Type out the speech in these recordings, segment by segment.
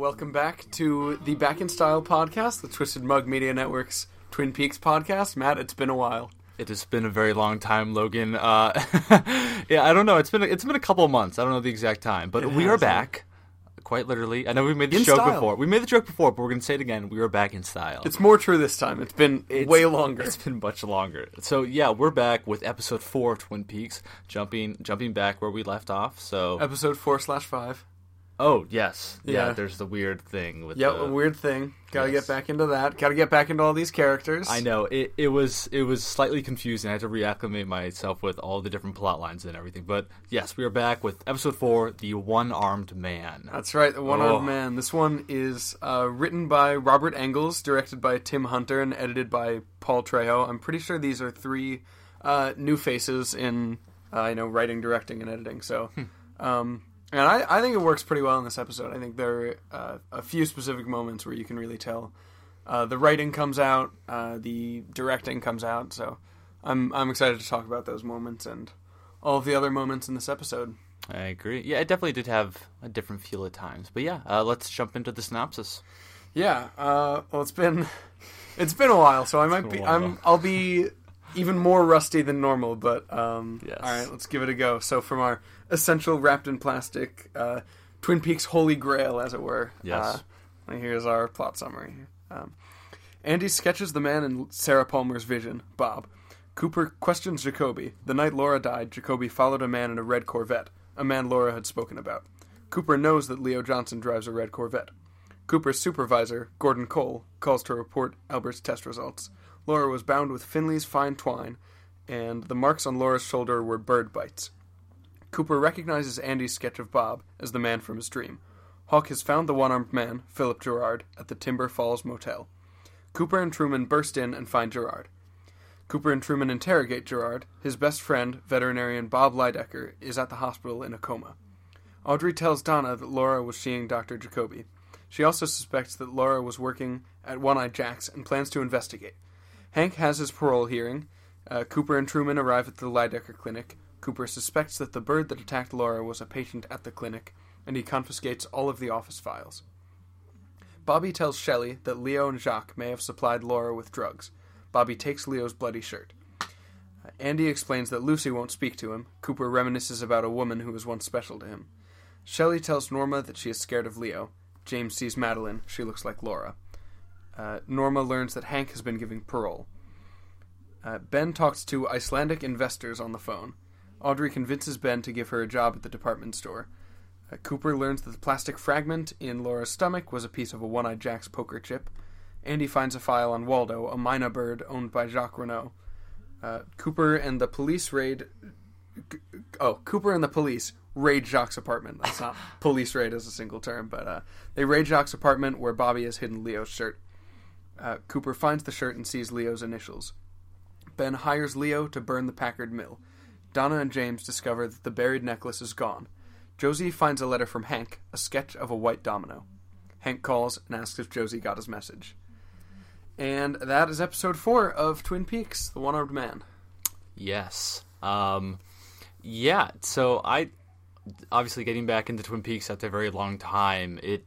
welcome back to the Back in Style podcast, the Twisted Mug Media Network's Twin Peaks podcast. Matt, it's been a while. It has been a very long time, Logan. Uh, yeah, I don't know. It's been it's been a couple of months. I don't know the exact time, but It we are back. Quite literally. I know we made the In joke style. before. We made the joke before, but we're going to say it again. We are back in style. It's more true this time. It's been It's- way longer. It's been much longer. So yeah, we're back with episode four of Twin Peaks, jumping jumping back where we left off. So Episode four slash five. Oh yes, yeah. Yeah. There's the weird thing with Yep, the, a weird thing. Got to Yes. get back into that. Got to get back into all these characters. I know it. It was it was slightly confusing. I had to reacclimate myself with all the different plot lines and everything. But yes, we are back with episode four, the one-armed man. That's right, the One Armed Oh. Man. This one is uh, written by Robert Engels, directed by Tim Hunter, and edited by Paul Trejo. I'm pretty sure these are three uh, new faces in uh, you know writing, directing, and editing. So, um, and I, I think it works pretty well in this episode. I think there are uh, a few specific moments where you can really tell uh, the writing comes out, uh, the directing comes out. So, I'm I'm excited to talk about those moments and all of the other moments in this episode. I agree. Yeah, it definitely did have a different feel at times. But yeah, uh, let's jump into the synopsis. Yeah. Uh, well, it's been it's been a while, so I might be. I'm I'll be even more rusty than normal. But um, Yes. all right, let's give it a go. So from our essential wrapped in plastic uh, Twin Peaks Holy Grail, as it were. Yes. Uh, here's our plot summary. Um, Andy sketches the man in Sarah Palmer's vision, Bob. Cooper questions Jacoby. The night Laura died, Jacoby followed a man in a red Corvette, a man Laura had spoken about. Cooper knows that Leo Johnson drives a red Corvette. Cooper's supervisor, Gordon Cole, calls to report Albert's test results. Laura was bound with Finley's fine twine, and the marks on Laura's shoulder were bird bites. Cooper recognizes Andy's sketch of Bob as the man from his dream. Hawk has found the one armed man, Philip Gerard, at the Timber Falls Motel. Cooper and Truman burst in and find Gerard. Cooper and Truman interrogate Gerard. His best friend, veterinarian Bob Lydecker, is at the hospital in a coma. Audrey tells Donna that Laura was seeing Dr. Jacoby. She also suspects that Laura was working at One Eyed Jack's and plans to investigate. Hank has his parole hearing. Uh, Cooper and Truman arrive at the Lydecker clinic. Cooper suspects that the bird that attacked Laura was a patient at the clinic, and he confiscates all of the office files. Bobby tells Shelley that Leo and Jacques may have supplied Laura with drugs. Bobby takes Leo's bloody shirt. Andy explains that Lucy won't speak to him. Cooper reminisces about a woman who was once special to him. Shelley tells Norma that she is scared of Leo. James sees Madeline. She looks like Laura. Uh, Norma learns that Hank has been giving parole. Uh, ben talks to Icelandic investors on the phone. Audrey convinces Ben to give her a job at the department store. Uh, Cooper learns that the plastic fragment in Laura's stomach was a piece of a One Eyed Jack's poker chip. Andy finds a file on Waldo, a myna bird owned by Jacques Renault. Uh, Cooper and the police raid. Oh, Cooper and the police raid Jacques' apartment. That's not police raid as a single term, but uh, they raid Jacques' apartment where Bobby has hidden Leo's shirt. Uh, Cooper finds the shirt and sees Leo's initials. Ben hires Leo to burn the Packard mill. Donna and James discover that the buried necklace is gone. Josie finds a letter from Hank, a sketch of a white domino. Hank calls and asks if Josie got his message. And that is episode four of Twin Peaks, The One Armed Man. Yes. Um, yeah. So I obviously getting back into Twin Peaks after a very long time. It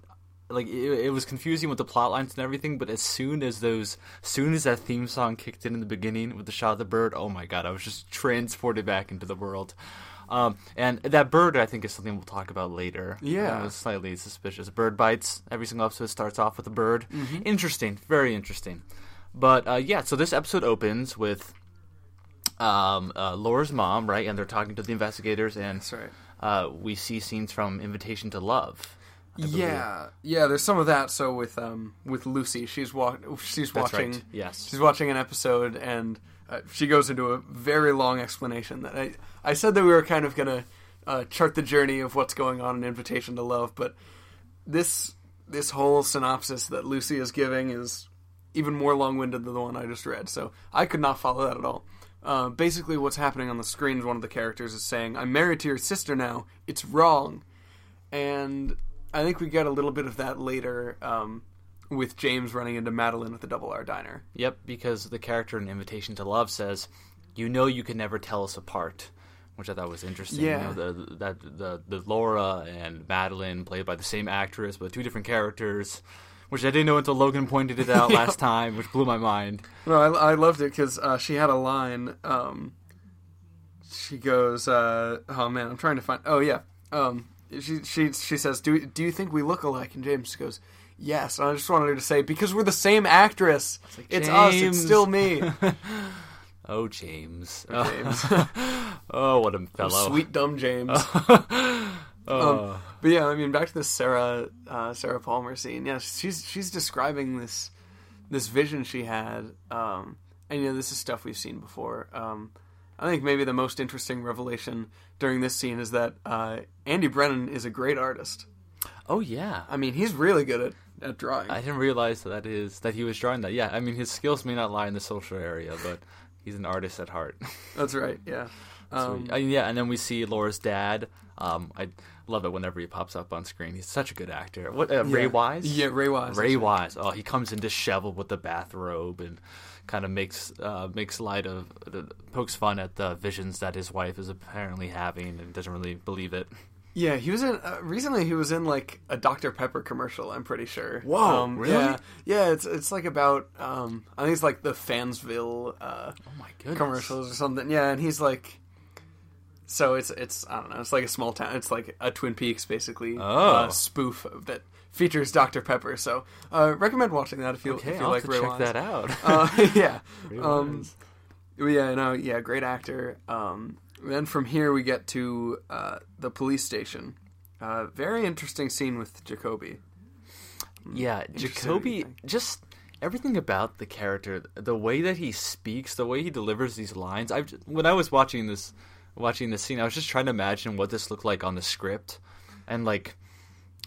like it, it was confusing with the plot lines and everything. But as soon as those, as soon as that theme song kicked in in the beginning with the shot of the bird, oh my god, I was just transported back into the world. Um, and that bird, I think, is something we'll talk about later. Yeah. I was slightly suspicious. Bird bites. Every single episode starts off with a bird. Mm-hmm. Interesting, very interesting. But uh, yeah, so this episode opens with um, uh, Laura's mom, right? And they're talking to the investigators, and right. uh, we see scenes from Invitation to Love. Yeah, yeah. There's some of that. So with um with Lucy, she's wa- she's That's watching. right. Yes. She's watching an episode, and uh, she goes into a very long explanation. That I I said that we were kind of gonna uh, chart the journey of what's going on in Invitation to Love, but this this whole synopsis that Lucy is giving is even more long winded than the one I just read. So I could not follow that at all. Uh, basically, what's happening on the screen is one of the characters is saying, "I'm married to your sister now. It's wrong," and I think we get a little bit of that later um, with James running into Madeline at the Double R Diner. Yep, because the character in Invitation to Love says, "You know, you can never tell us apart. which I thought was interesting. Yeah. You know, the, that the the Laura and Madeline played by the same actress, but two different characters, which I didn't know until Logan pointed it out last time, which blew my mind. No, I, I loved it because uh, she had a line. Um, she goes, uh, "Oh man, I'm trying to find." Oh yeah, um, she she she says, "Do do you think we look alike?" And James goes, "Yes." And I just wanted her to say, "Because we're the same actress. It's, like, us. It's still me." Oh, James. James. oh, what a fellow. Sweet dumb James. Oh. But yeah, I mean, back to this Sarah uh, Sarah Palmer scene. Yeah, she's she's describing this this vision she had, um, and you know, this is stuff we've seen before. Um, I think maybe the most interesting revelation during this scene is that uh, Andy Brennan is a great artist. oh yeah. I mean, he's really good at, at drawing. I didn't realize that that is that he was drawing that. Yeah, I mean his skills may not lie in the social area, but he's an artist at heart. That's right. Yeah. Um, yeah, and then we see Laura's dad. Um, I love it whenever he pops up on screen. He's such a good actor. What uh, Ray yeah. Wise? Yeah, Ray Wise. Ray Wise. Oh, he comes in disheveled with the bathrobe and kind of makes uh, makes light of uh, pokes fun at the visions that his wife is apparently having and doesn't really believe it. Yeah, he was in uh, recently. He was in like a Dr Pepper commercial. I'm pretty sure. Whoa, um, really? Yeah, yeah. It's it's like about um, I think it's like the Fansville uh, Oh my goodness. commercials or something. Yeah, and he's like, so it's it's I don't know. It's like a small town. It's like a Twin Peaks basically Oh. uh, spoof that features Dr Pepper. So uh, recommend watching that if you Okay, if you I'll like have to check that out. Uh, yeah. Um, yeah, no, yeah, great actor. Um, then from here we get to uh, the police station. Uh, very interesting scene with Jacoby. Yeah, Jacoby, just everything about the character, the way that he speaks, the way he delivers these lines. I when I was watching this, watching this scene, I was just trying to imagine what this looked like on the script, and like.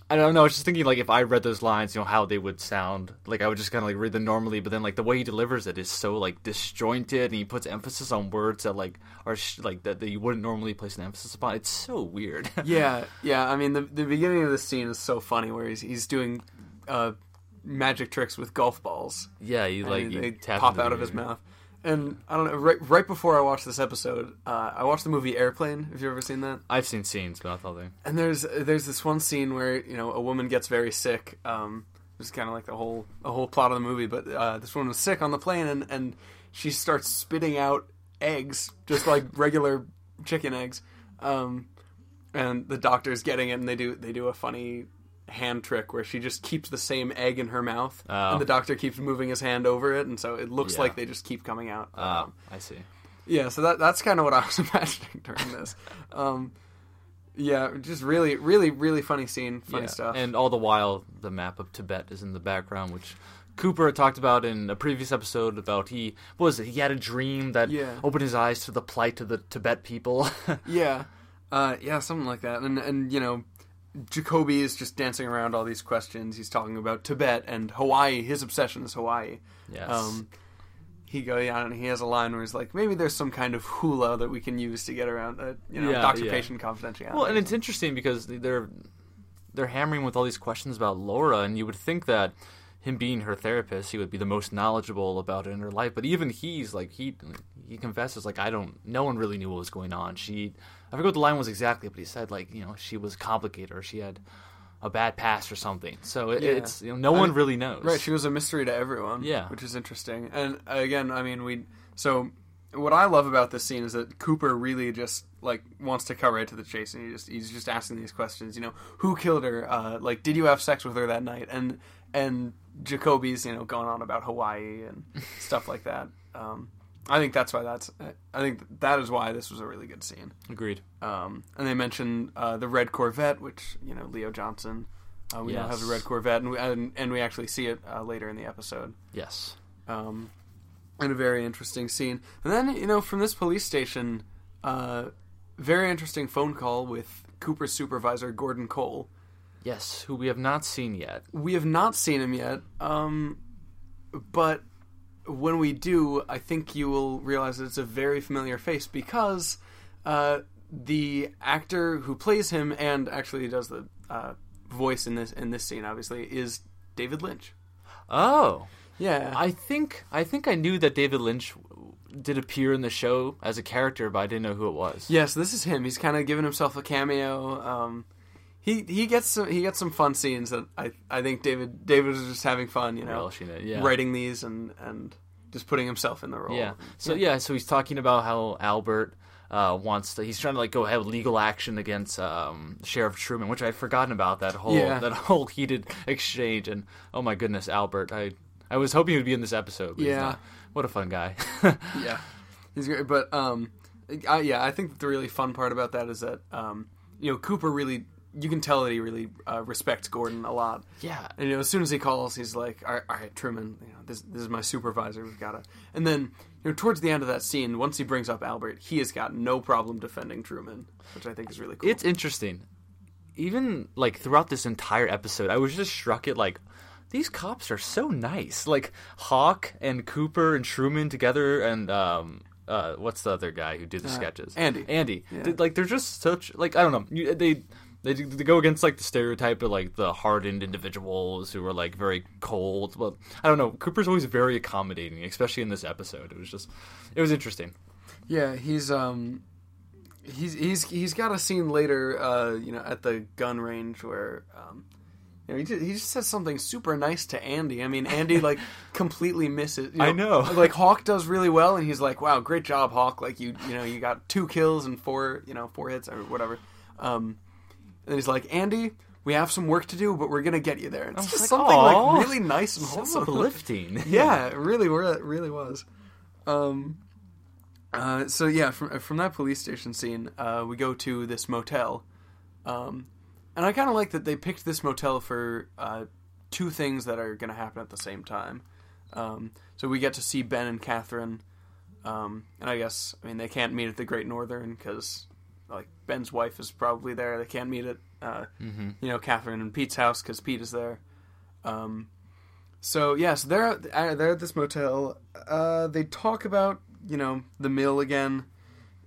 I don't know. I was just thinking, like, if I read those lines, you know, how they would sound. Like, I would just kind of like read them normally, but then like the way he delivers it is so like disjointed, and he puts emphasis on words that like are sh- like that, that you wouldn't normally place an emphasis upon. It's so weird. Yeah, yeah. I mean, the the beginning of the scene is so funny where he's he's doing uh, magic tricks with golf balls. yeah, you and like they you tap pop out of his mouth. And I don't know. Right, right before I watched this episode, uh, I watched the movie Airplane. Have you ever seen that? I've seen scenes, but I thought they. And there's there's this one scene where you know a woman gets very sick. Um, it's kind of like the whole a whole plot of the movie. But uh, this woman was sick on the plane, and and she starts spitting out eggs, just like regular chicken eggs. Um, and the doctor's getting it, and they do they do a funny hand trick where she just keeps the same egg in her mouth, Oh. and the doctor keeps moving his hand over it, and so it looks Yeah. like they just keep coming out. Ah, Um, I see. yeah, so that that's kind of what I was imagining during this. Um, yeah, just really, really, really funny scene, funny Yeah. stuff. And all the while, the map of Tibet is in the background, which Cooper talked about in a previous episode about he what was it? He had a dream that Yeah. opened his eyes to the plight of the Tibet people. yeah, uh, yeah, something like that. And and you know, Jacoby is just dancing around all these questions. He's talking about Tibet and Hawaii. His obsession is Hawaii. yes. Um, he go on and he has a line where he's like, maybe there's some kind of hula that we can use to get around, uh, you know, Yeah, doctor yeah. patient confidentiality. well, and it's interesting because they're they're hammering with all these questions about Laura, and you would think that him being her therapist, he would be the most knowledgeable about it in her life. But even he's like he he confesses like I don't. No one really knew what was going on. She I forget what the line was exactly, but he said like you know she was complicated or she had a bad past or something. So it, Yeah. it's you know no one mean, really knows. Right, she was a mystery to everyone. Yeah. which is interesting. And again, I mean, we so what I love about this scene is that Cooper really just like wants to cut right to the chase, and he just he's just asking these questions. You know, who killed her? Uh, like, did you have sex with her that night? And and Jacoby's you know going on about Hawaii and stuff like that. Um, I think that's why that's. I think that is why this was a really good scene. Agreed. Um, and they mentioned uh, the red Corvette, which you know Leo Johnson. Uh, we now Yes. have the red Corvette, and we, and, and we actually see it uh, later in the episode. Yes. Um, and a very interesting scene. And then you know from this police station, uh, very interesting phone call with Cooper's supervisor Gordon Cole. Yes. Who we have not seen yet. We have not seen him yet, um, but when we do, I think you will realize that it's a very familiar face because uh, the actor who plays him and actually does the uh, voice in this in this scene, obviously, is David Lynch. Oh. Yeah. I think I think I knew that David Lynch did appear in the show as a character, but I didn't know who it was. Yes, this is him. He's kind of giving himself a cameo. Um, he he gets some he gets some fun scenes that I I think David David was just having fun, you know, Relishing it, yeah. writing these and and just putting himself in the role. Yeah. So yeah, so he's talking about how Albert uh, wants to. He's trying to like go ahead with legal action against um, Sheriff Truman, which I'd forgotten about that whole Yeah. that whole heated exchange. And oh my goodness, Albert! I I was hoping he would be in this episode. But he's Yeah. not. What a fun guy. yeah, he's great. But um, I, yeah, I think the really fun part about that is that um, you know, Cooper really, you can tell that he really uh, respects Gordon a lot. yeah. And you know, as soon as he calls, he's like, "All right, all right Truman, you know, this this is my supervisor. We've got to." And then, you know, towards the end of that scene, once he brings up Albert, he has got no problem defending Truman, which I think is really cool. It's interesting. Even like throughout this entire episode, I was just struck at like these cops are so nice. Like Hawk and Cooper and Truman together, and um, uh, what's the other guy who did the sketches? Andy. Andy. Yeah. Like they're just such like I don't know. You, they. They, they go against like the stereotype of like the hardened individuals who are like very cold. But I don't know. Cooper's always very accommodating, especially in this episode. It was just, it was interesting. Yeah, he's um, he's he's he's got a scene later, uh, you know, at the gun range where um, you know, he just, he just says something super nice to Andy. I mean, Andy like completely misses. you I know. Like Hawk does really well, and he's like, "Wow, great job, Hawk! Like you, you know, you got two kills and four, you know, four hits or whatever." Um, and he's like, "Andy." We have some work to do, but we're gonna get you there. It's just like, something like really nice and wholesome. uplifting. yeah, it really, it really was. Um, uh, so yeah, from from that police station scene, uh, we go to this motel, um, and I kind of like that they picked this motel for uh, two things that are going to happen at the same time. Um, so we get to see Ben and Catherine, um, and I guess I mean they can't meet at the Great Northern because like Ben's wife is probably there. They can't meet at uh, you know Catherine and Pete's house because Pete is there. Um, so yes, they're uh, they're at this motel. Uh, they talk about you know the mill again.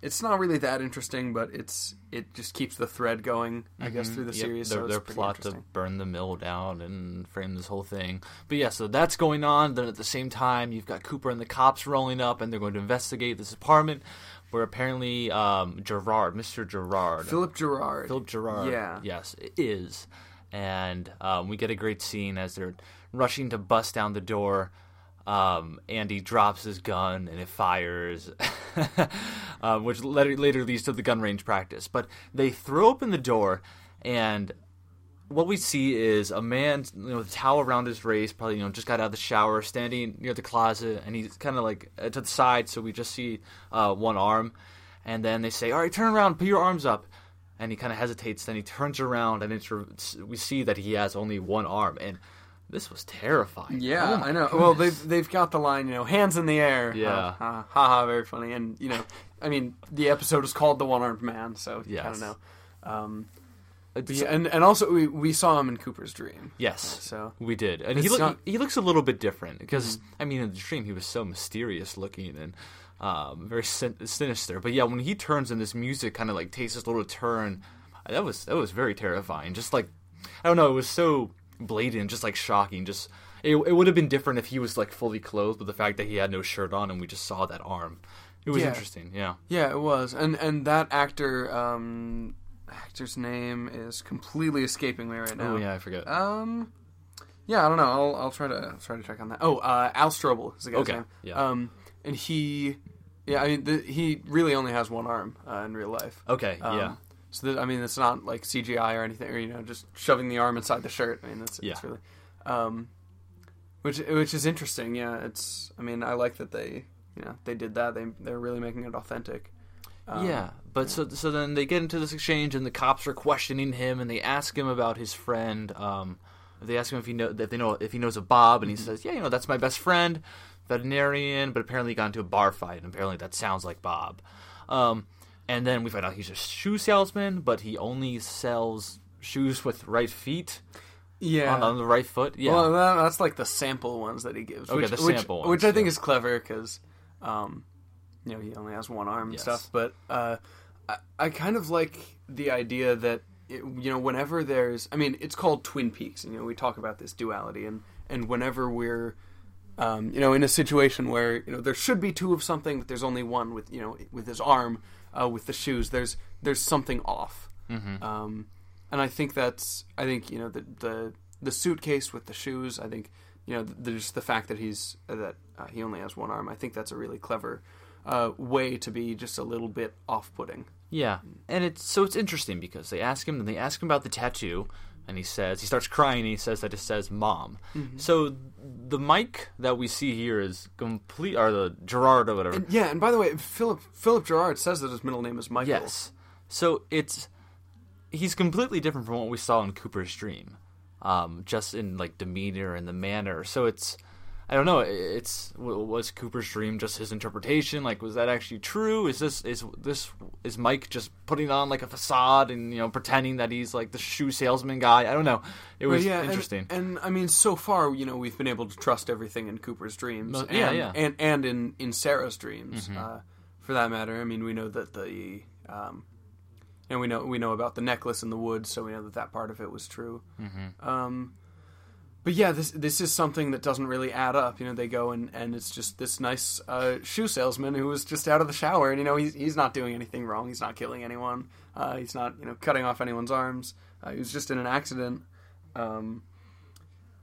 It's not really that interesting, but it's it just keeps the thread going. I guess through the Yep, series. Their, so their plot to burn the mill down and frame this whole thing. But yeah, so that's going on. Then at the same time, you've got Cooper and the cops rolling up, and they're going to investigate this apartment where apparently um, Gerard, Mr. Gerard, Philip Gerard. Philip Gerard, Yeah. yes, it is. And um, we get a great scene as they're rushing to bust down the door. Um, Andy drops his gun and it fires, um, which later, later leads to the gun range practice. But they throw open the door, and what we see is a man, you know, with a towel around his waist, probably you know just got out of the shower, standing near the closet, and he's kind of like uh, to the side, so we just see uh, one arm, and then they say, "All right, turn around, put your arms up," and he kind of hesitates, then he turns around, and it's, it's we see that he has only one arm, and this was terrifying. Yeah, Oh I know. Well, they've they've got the line, you know, hands in the air. Yeah. ha ha, ha, ha, very funny. And you know, I mean, the episode is called "The One Armed Man," so Yes. kind of know. Um, yeah, and and also we we saw him in Cooper's dream. Yes, So we did, and he look, not- he, looks a little bit different because I mean, in the dream he was so mysterious looking and um, very sin- sinister. But yeah, when he turns and this music kind of like takes this little turn, that was that was very terrifying. Just like I don't know, it was so blatant, just like shocking. Just it, it would have been different if he was like fully clothed, but the fact that he had no shirt on and we just saw that arm, it was Yeah. interesting. Yeah, yeah, it was. And and that actor, um, actor's name is completely escaping me right now. oh yeah, I forget. Um, yeah, I don't know. I'll I'll try to I'll try to check on that. Oh, uh, Al Strobel is the guy's Okay, name. yeah. Um, and he, yeah, I mean, the, he really only has one arm uh, in real life. okay, Um, yeah. So that, I mean, it's not like CGI or anything, or you know, just shoving the arm inside the shirt. I mean, that's Yeah. it's really, um, which which is interesting. Yeah, it's. I mean, I like that they, you know, they did that. They they're really making it authentic. Um, yeah, but so so then they get into this exchange, and the cops are questioning him, and they ask him about his friend. Um, they ask him if he know if they know if he knows of Bob, and he says, "Yeah, you know, that's my best friend, veterinarian." But apparently, he got into a bar fight, and apparently that sounds like Bob. Um, and then we find out he's a shoe salesman, but he only sells shoes with right feet yeah. on, on the right foot. Yeah, Well, that's like the sample ones that he gives. Okay, which, the sample which, ones, which I think yeah. is clever because, um, you know, he only has one arm Yes. and stuff. But uh, I, I kind of like the idea that it, you know, whenever there's, I mean, it's called Twin Peaks, and you know, we talk about this duality, and and whenever we're um, you know, in a situation where you know there should be two of something, but there's only one with you know with his arm, uh, with the shoes. There's there's something off, Mm-hmm. um, and I think that's I think you know the the the suitcase with the shoes. I think you know the, just the fact that he's that uh, he only has one arm. I think that's a really clever uh, way to be just a little bit off-putting. Yeah, and it's so it's interesting because they ask him, and they ask him about the tattoo, and he says he starts crying, and he says that it says "mom." So the Mike that we see here is complete, or the Gerard or whatever. Yeah, and by the way, Philip Philip Gerard says that his middle name is Michael. Yes. So it's he's completely different from what we saw in Cooper's dream, um, just in like demeanor and the manner. So it's I don't know. It's was Cooper's dream just his interpretation? Like, was that actually true? Is this is this is Mike just putting on like a facade and you know pretending that he's like the shoe salesman guy? I don't know. It was yeah, interesting. And, I mean, so far, you know, we've been able to trust everything in Cooper's dreams, and, yeah, yeah. and and in in Sarah's dreams, Mm-hmm. uh, for that matter. I mean, we know that the, um, and we know we know about the necklace in the woods, so we know that that part of it was true. Mm-hmm. Um, but yeah, this this is something that doesn't really add up. You know, they go and, and it's just this nice uh, shoe salesman who was just out of the shower, and you know he's he's not doing anything wrong. He's not killing anyone. Uh, he's not you know cutting off anyone's arms. Uh, he was just in an accident. Um,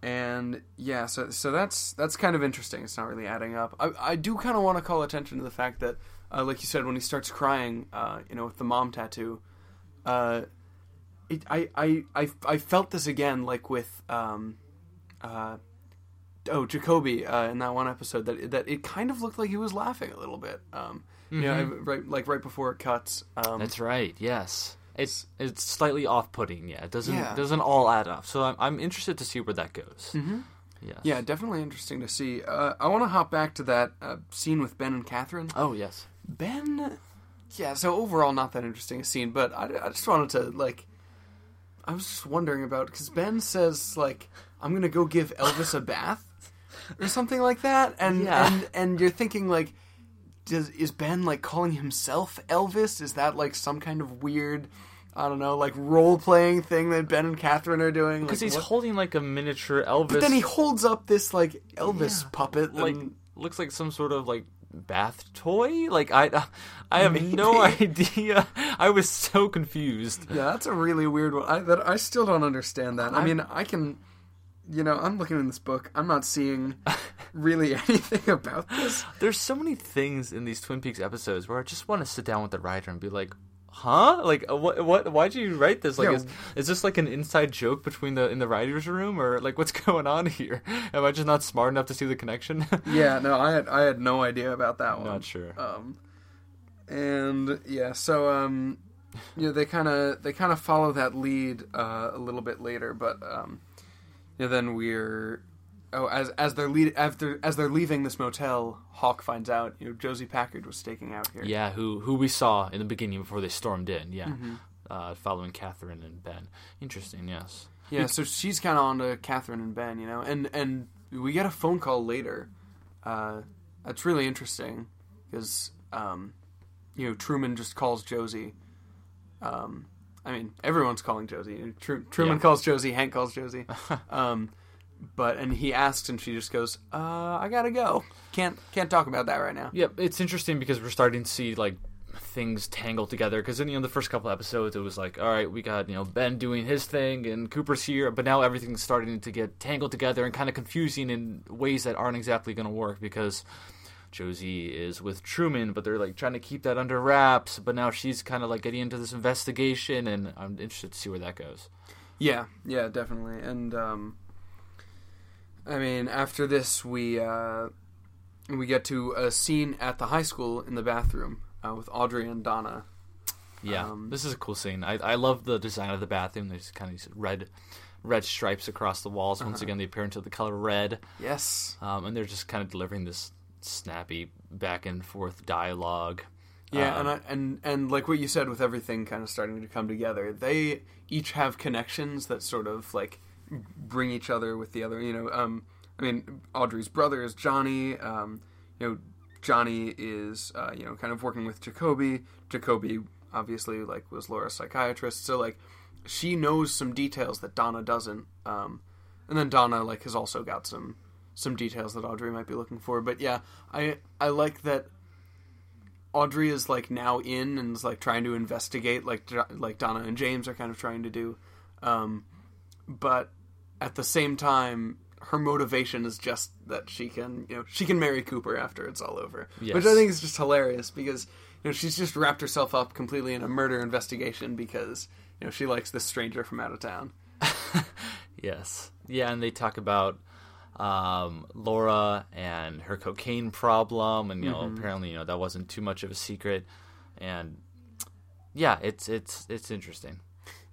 and yeah, so so that's that's kind of interesting. It's not really adding up. I I do kind of want to call attention to the fact that, uh, like you said, when he starts crying, uh, you know, with the mom tattoo, uh, it, I, I I I felt this again, like with um, uh, oh Jacoby uh, in that one episode that that it kind of looked like he was laughing a little bit. Um, you know, right like right before it cuts. Um, That's right. Yes. It's it's slightly off-putting. Yeah, it doesn't Yeah. doesn't all add up. So I'm I'm interested to see where that goes. Mm-hmm. Yes. yeah, definitely interesting to see. Uh, I want to hop back to that uh, scene with Ben and Catherine. Oh yes. Ben, yeah. So overall, not that interesting a scene, but I, I just wanted to like. I was just wondering about because Ben says like I'm gonna go give Elvis a bath or something like that, and Yeah. and and you're thinking like, does is Ben like calling himself Elvis? Is that like some kind of weird? I don't know, like role playing thing that Ben and Catherine are doing. Because like, he's what- holding like a miniature Elvis. But then he holds up this like Elvis Yeah. puppet, like and- looks like some sort of like bath toy. Like I, I have no idea. I was so confused. Yeah, that's a really weird one. I that I still don't understand that. I I'm- mean, I can, you know, I'm looking in this book. I'm not seeing really anything about this. There's so many things in these Twin Peaks episodes where I just want to sit down with the writer and be like. Huh? Like uh, what? What? Why'd you write this? Like, Yeah. is, is this like an inside joke between the in the writers' room, or like what's going on here? Am I just not smart enough to see the connection? Yeah, no, I had I had no idea about that one. Not sure. Um, and yeah, so um, you know, they kind of they kind of follow that lead uh, a little bit later, but um, you know, then we're oh as as they're lead after as they're leaving this motel, Hawk finds out you know Josie Packard was staking out here. Yeah, who who we saw in the beginning before they stormed in. Yeah, Mm-hmm. uh, following Catherine and Ben. Interesting. Yes. Yeah, so she's kind of on to Catherine and Ben, you know, and and we get a phone call later. Uh, that's really interesting because um, you know Truman just calls Josie. Um, I mean, everyone's calling Josie. Tru- Truman Yeah. calls Josie. Hank calls Josie. um, but and he asks, and she just goes, "Uh, I gotta go. Can't can't talk about that right now." Yep, it's interesting because we're starting to see like things tangle together. Because in you know the first couple episodes, it was like, all right, we got you know Ben doing his thing and Cooper's here, but now everything's starting to get tangled together and kind of confusing in ways that aren't exactly going to work because. Josie is with Truman, but they're like trying to keep that under wraps. But now she's kind of like getting into this investigation, and I'm interested to see where that goes. Yeah, yeah, definitely. And um, I mean, after this, we uh, we get to a scene at the high school in the bathroom uh, with Audrey and Donna. Yeah, Um, this is a cool scene. I I love the design of the bathroom. There's kind of these red red stripes across the walls. Once again, the appearance of the color red, Yes. um, and they're just kind of delivering this snappy back and forth dialogue. Yeah, Um, and I, and and like what you said with everything kind of starting to come together, they each have connections that sort of like bring each other with the other. You know, um, I mean, Audrey's brother is Johnny. Um, you know, Johnny is uh, you know kind of working with Jacoby. Jacoby obviously like was Laura's psychiatrist, so like she knows some details that Donna doesn't. Um, and then Donna like has also got some some details that Audrey might be looking for. But yeah, I I like that Audrey is like now in and is like trying to investigate like like Donna and James are kind of trying to do, um, but at the same time. Her motivation is just that she can, you know, she can marry Cooper after it's all over, Yes. which I think is just hilarious because you know she's just wrapped herself up completely in a murder investigation because you know she likes this stranger from out of town. Yes. Yeah, and they talk about um, Laura and her cocaine problem, and you know, apparently, you know, that wasn't too much of a secret, and yeah, it's it's it's interesting.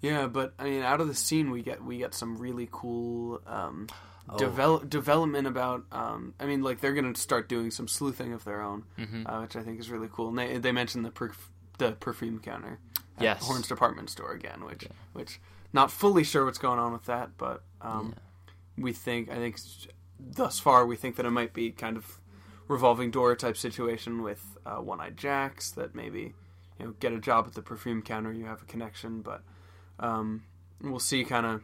Yeah, but I mean, out of the scene, we get we get some really cool um, Oh. develop development about. Um, I mean, like they're going to start doing some sleuthing of their own, Mm-hmm. uh, which I think is really cool. And they they mentioned the perf- the perfume counter, at Yes. Horne's department store again, which which not fully sure what's going on with that, but um, we think I think thus far we think that it might be kind of revolving door type situation with uh, One Eyed Jacks that maybe you know get a job at the perfume counter, you have a connection, but um, we'll see kind of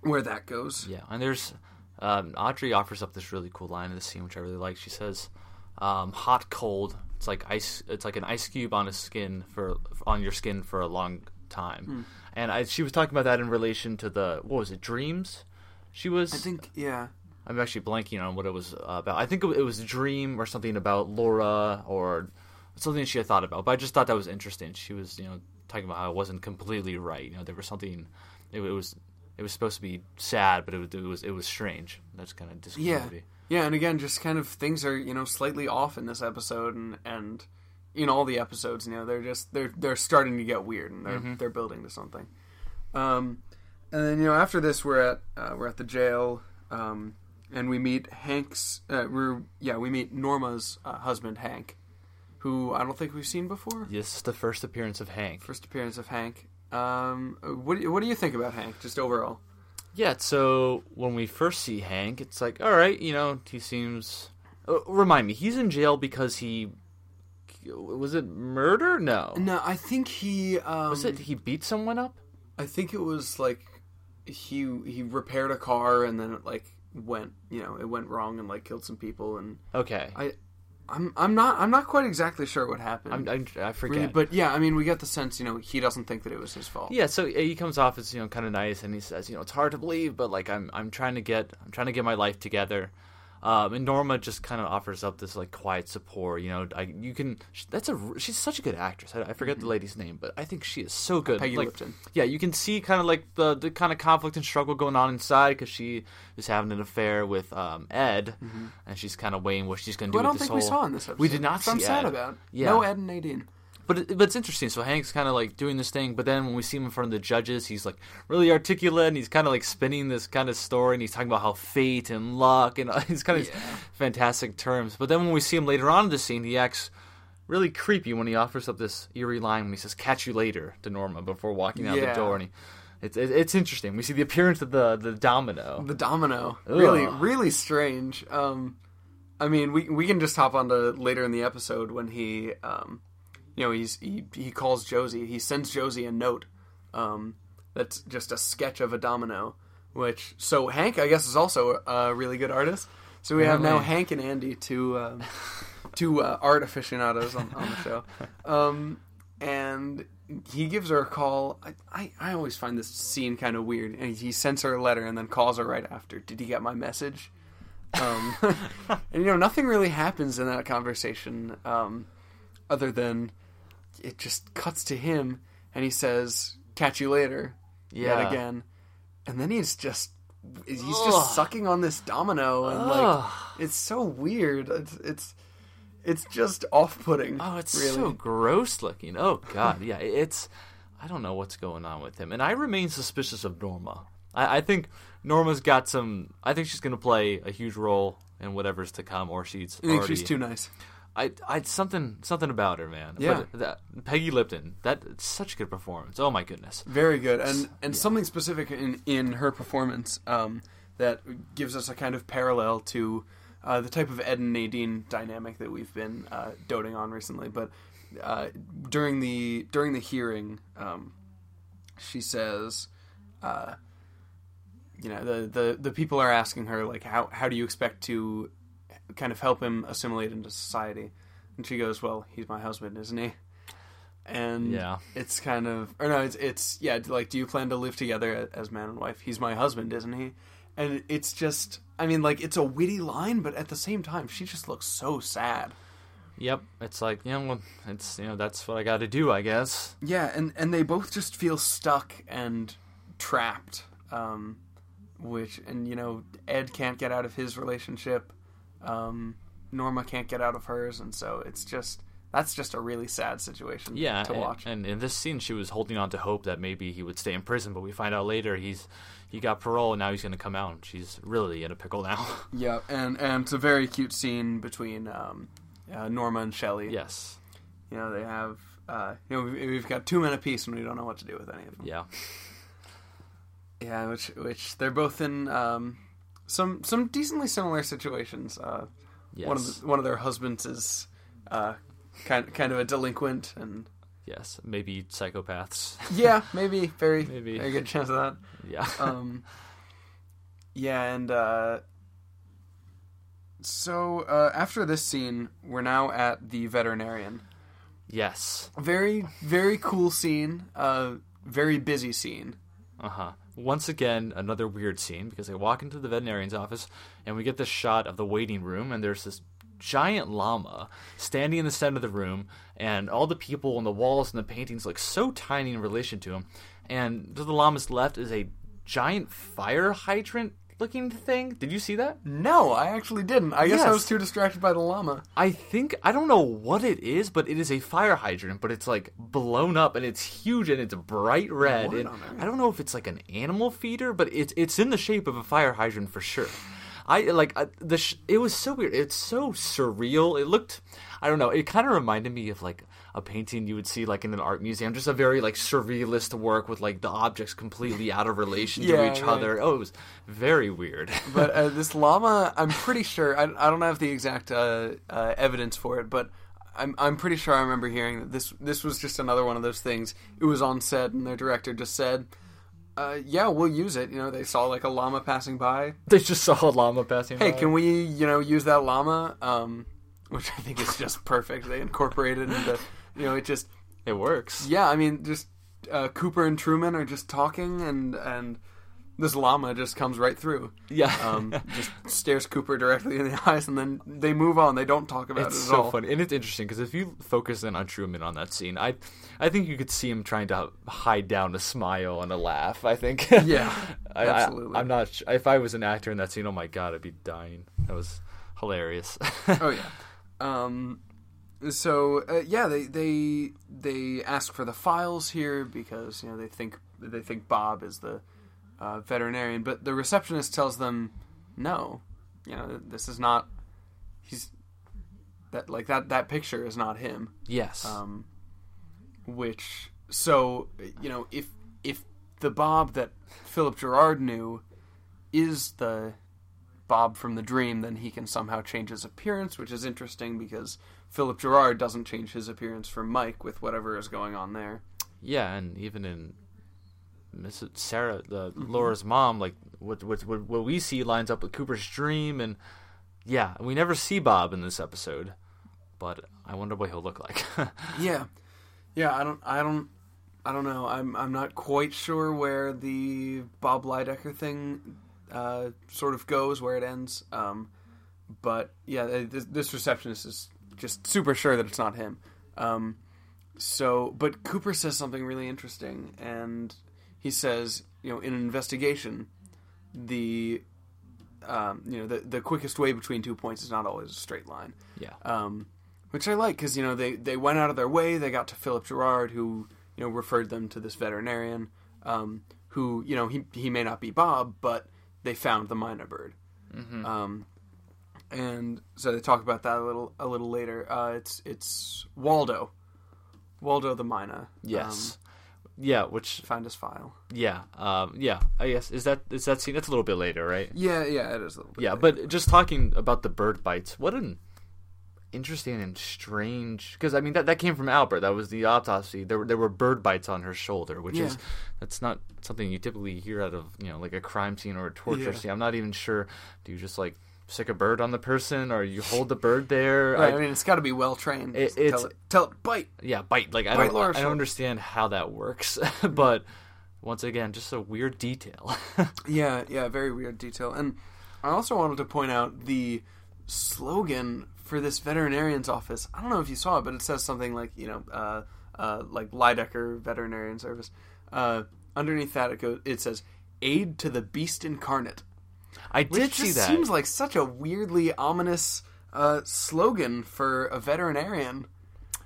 where that goes. Yeah, and there's um, Audrey offers up this really cool line in the scene, which I really like. She says, um, "Hot, cold. It's like ice. It's like an ice cube on a skin for on your skin for a long time." Hmm. And I, she was talking about that in relation to the what was it, dreams? She was. I think yeah. I'm actually blanking on what it was about. I think it it was a dream or something about Laura or something she had thought about. But I just thought that was interesting. She was, you know, talking about how it wasn't completely right. You know, there was something. It, it was. It was supposed to be sad, but it was. It was. It was strange. That's kind of Yeah, yeah, and again, just kind of things are you know slightly off in this episode, and and in all the episodes, you know, they're just they're they're starting to get weird, and they're they're building to something. Um, and then you know after this, we're at uh, we're at the jail, um, and we meet Hank's. Uh, we're yeah, we meet Norma's uh, husband Hank, who I don't think we've seen before. This is the first appearance of Hank. First appearance of Hank. Um, what do you, what do you think about Hank, just overall? Yeah, so when we first see Hank, it's like, all right, you know, he seems. Uh, remind me, he's in jail because he. Was it murder? No. No, I think he um, Was it he beat someone up? I think it was like he he repaired a car and then it like went you know it went wrong and like killed some people and Okay. I I'm I'm not I'm not quite exactly sure what happened. I'm, I'm, I forget. really, but yeah, I mean we get the sense you know he doesn't think that it was his fault. yeah, so uh, he comes off as you know kind of nice, and he says, you know, it's hard to believe, but like I'm I'm trying to get I'm trying to get my life together. Um, and Norma just kind of offers up this like quiet support. You know, I, you can. That's a. She's such a good actress. I, I forget the lady's name, but I think she is so good. Peggy like, Lipton. Yeah, you can see kind of like the the kind of conflict and struggle going on inside because she is having an affair with um, Ed, and she's kind of weighing what she's going to do I don't think whole. we saw in this episode. We did not I'm sad about. Yeah. No Ed and Nadine. But it, but it's interesting. So Hank's kind of like doing this thing, but then when we see him in front of the judges, he's like really articulate, and he's kind of like spinning this kind of story, and he's talking about how fate and luck, and he's kind of Yeah. fantastic terms. But then when we see him later on in the scene, he acts really creepy when he offers up this eerie line when he says "catch you later" to Norma before walking out Yeah. the door, and he. It's, it's interesting. We see the appearance of the the domino. The domino. Really, Ugh. really strange. Um, I mean, we we can just hop on to later in the episode when he, um, you know, he's he he calls Josie. He sends Josie a note. Um, that's just a sketch of a domino. Which so Hank, I guess, is also a really good artist. So we have now Hank and Andy, two um, two uh, art aficionados on, on the show. Um, and he gives her a call. I, I, I always find this scene kind of weird. And he sends her a letter and then calls her right after. Did you get my message? Um, and you know, nothing really happens in that conversation um, other than it just cuts to him and he says, "Catch you later." Yeah. Yet again, and then he's just he's Ugh. just sucking on this domino and like it's so weird. It's it's it's just off-putting. Oh, it's really. so gross looking. Oh God, yeah, it's. I don't know what's going on with him, and I remain suspicious of Norma. I, I think Norma's got some. I think she's going to play a huge role in whatever's to come, or she's I think already. she's too nice. I, I something something about her, man. Yeah. But that, Peggy Lipton. That it's such a good performance. Oh my goodness. Very good, and and something specific in in her performance um, that gives us a kind of parallel to uh, the type of Ed and Nadine dynamic that we've been uh, doting on recently. But uh, during the during the hearing, um, she says, uh, you know the, the the people are asking her like how how do you expect to kind of help him assimilate into society and she goes well he's my husband isn't he and Yeah. it's kind of or no it's it's yeah like do you plan to live together as man and wife he's my husband isn't he and it's just i mean like it's a witty line but at the same time she just looks so sad Yep, it's like you know, well, it's you know that's what I got to do, I guess. Yeah, and and they both just feel stuck and trapped. Um, which and you know Ed can't get out of his relationship. Um, Norma can't get out of hers, and so it's just that's just a really sad situation. Yeah, to and, watch. And in this scene, she was holding on to hope that maybe he would stay in prison, but we find out later he's he got parole and now he's going to come out. and She's really in a pickle now. yeah, and and it's a very cute scene between um, uh, Norma and Shelley. yes. you know they have. Uh, you know, we- we've got two men apiece, and we don't know what to do with any of them. Yeah. Yeah, which which they're both in um, some some decently similar situations. Uh, Yes. One of the, one of their husbands is uh, kind kind of a delinquent, and yes. Maybe psychopaths. yeah, maybe very Maybe. very good chance of that. yeah. Um, yeah, and uh, so uh, after this scene, we're now at the veterinarian. yes. Very very cool scene. Uh, very busy scene. Uh huh. Once again, another weird scene because they walk into the veterinarian's office and we get this shot of the waiting room, and there's this giant llama standing in the center of the room, and all the people and the walls and the paintings look so tiny in relation to him. And to the llama's left is a giant fire hydrant looking thing. Did you see that? No, I actually didn't. I guess I was too distracted by the llama. I think I don't know what it is, but it is a fire hydrant, but it's like blown up and it's huge and it's bright red. What And on earth? I don't know if it's like an animal feeder, but it's it's in the shape of a fire hydrant for sure. I like uh, the sh- it was so weird. It's so surreal. It looked I don't know. It kind of reminded me of like a painting you would see like in an art museum, just a very like surrealist work with like the objects completely out of relation Yeah, to each right. other. Oh, it was very weird. but uh, this llama, I'm pretty sure. I, I don't have the exact uh, uh, evidence for it, but I'm I'm pretty sure I remember hearing that this this was just another one of those things. It was on set, and their director just said, uh, "Yeah, we'll use it." You know, they saw like a llama passing by. they just saw a llama passing Hey, by. can we you know use that llama? Um, which I think is just perfect. They incorporated into you know it just It works. yeah. I mean, just uh, Cooper and Truman are just talking, and and this llama just comes right through. Yeah. um, just stares Cooper directly in the eyes, and then they move on. They don't talk about it's it at so all. funny, and it's interesting because if you focus in on Truman on that scene, I, I think you could see him trying to hide down a smile and a laugh. I think. Yeah, I, absolutely. I, am not. sh- If I was an actor in that scene, oh my god, I'd be dying. That was hilarious. Oh yeah. Um, so uh, yeah, they they they ask for the files here because you know they think they think Bob is the uh, veterinarian, but the receptionist tells them no. You know this is not. He's that like that that picture is not him. yes. um, which so you know if if the Bob that Philip Gerard knew is the Bob from the dream, then he can somehow change his appearance, which is interesting because Philip Gerard doesn't change his appearance for Mike with whatever is going on there. yeah, and even in Mrs. Sarah, the Mm-hmm. Laura's mom, like what, what what what we see lines up with Cooper's dream, and yeah, we never see Bob in this episode, but I wonder what he'll look like. Yeah, yeah. I don't. I don't. I don't know. I'm. I'm not quite sure where the Bob Lydecker thing uh, sort of goes, where it ends. Um, but yeah, this, this receptionist is just super sure that it's not him. Um, so, but Cooper says something really interesting, and he says, you know, in an investigation, the um, you know the the quickest way between two points is not always a straight line yeah. um, which I like because you know they they went out of their way. They got to Philip Gerard, who you know referred them to this veterinarian, um, who you know he he may not be Bob, but they found the myna bird. Mm-hmm. Um, and so they talk about that a little a little later. Uh, it's it's Waldo, Waldo the myna. Yes. yeah, which um, found his file. yeah, um, yeah. I guess is that is that scene? That's a little bit later, right? Yeah, yeah, it is a little bit. Yeah, later. but just talking about the bird bites. What an interesting and strange because I mean that that came from Albert. That was the autopsy. There were there were bird bites on her shoulder, which Yeah. is that's not something you typically hear out of you know like a crime scene or a torture Yeah. scene. I'm not even sure. Do you just like stick a bird on the person or you hold the bird there? Right, I- I, mean, it's got to be well trained. It- tell it's- it, tell it, bite. yeah, bite. Like I don't, I don't understand how that works, but once again, just a weird detail. Yeah, yeah, very weird detail. And I also wanted to point out the slogan for this veterinarian's office. I don't know if you saw it, but it says something like, you know, uh, uh, like Lydecker Veterinarian Service. Uh, underneath that, it goes. It says "Aid to the Beast Incarnate," I which did see that. seems like such a weirdly ominous uh, slogan for a veterinarian.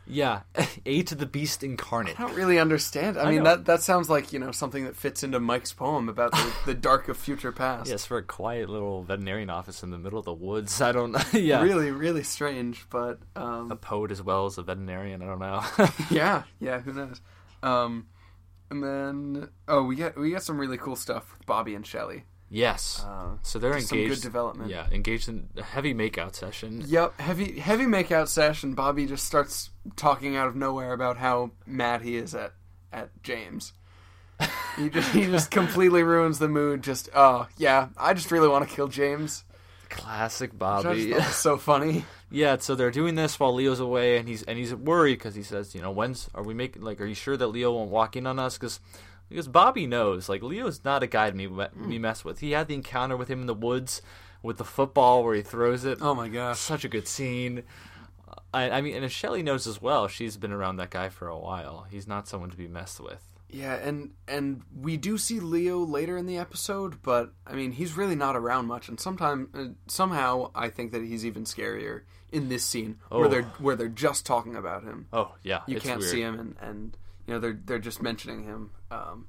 yeah, aid to the beast incarnate. I don't really understand. I, mean, know. that that sounds like you know something that fits into Mike's poem about the, the dark of future past. Yes, for a quiet little veterinarian office in the middle of the woods. I don't. yeah, really, really strange, but um, a poet as well as a veterinarian. I don't know. yeah, yeah, who knows? Um, and then oh, we get we get some really cool stuff with Bobby and Shelly. Yes. Uh, so they're just some engaged. good development. Yeah, engaged in a heavy makeout session. Yep, heavy heavy makeout session. Bobby just starts talking out of nowhere about how mad he is at at James. he just he just completely ruins the mood. Just oh yeah, I just really want to kill James. Classic Which I just Bobby. so funny. yeah, so they're doing this while Leo's away, and he's and he's worried because he says, you know, when's are we making like, are you sure that Leo won't walk in on us? Because because Bobby knows like Leo's not a guy to me me mess with. He had the encounter with him in the woods with the football where he throws it. Oh my gosh. such a good scene. I, I mean, and Shelly knows as well, she's been around that guy for a while. He's not someone to be messed with. Yeah, and and we do see Leo later in the episode, but I mean he's really not around much, and sometime uh, somehow I think that he's even scarier in this scene where Oh. they're where they're just talking about him. Oh yeah, You can't weird. see him, and and you know they're they're just mentioning him. Um,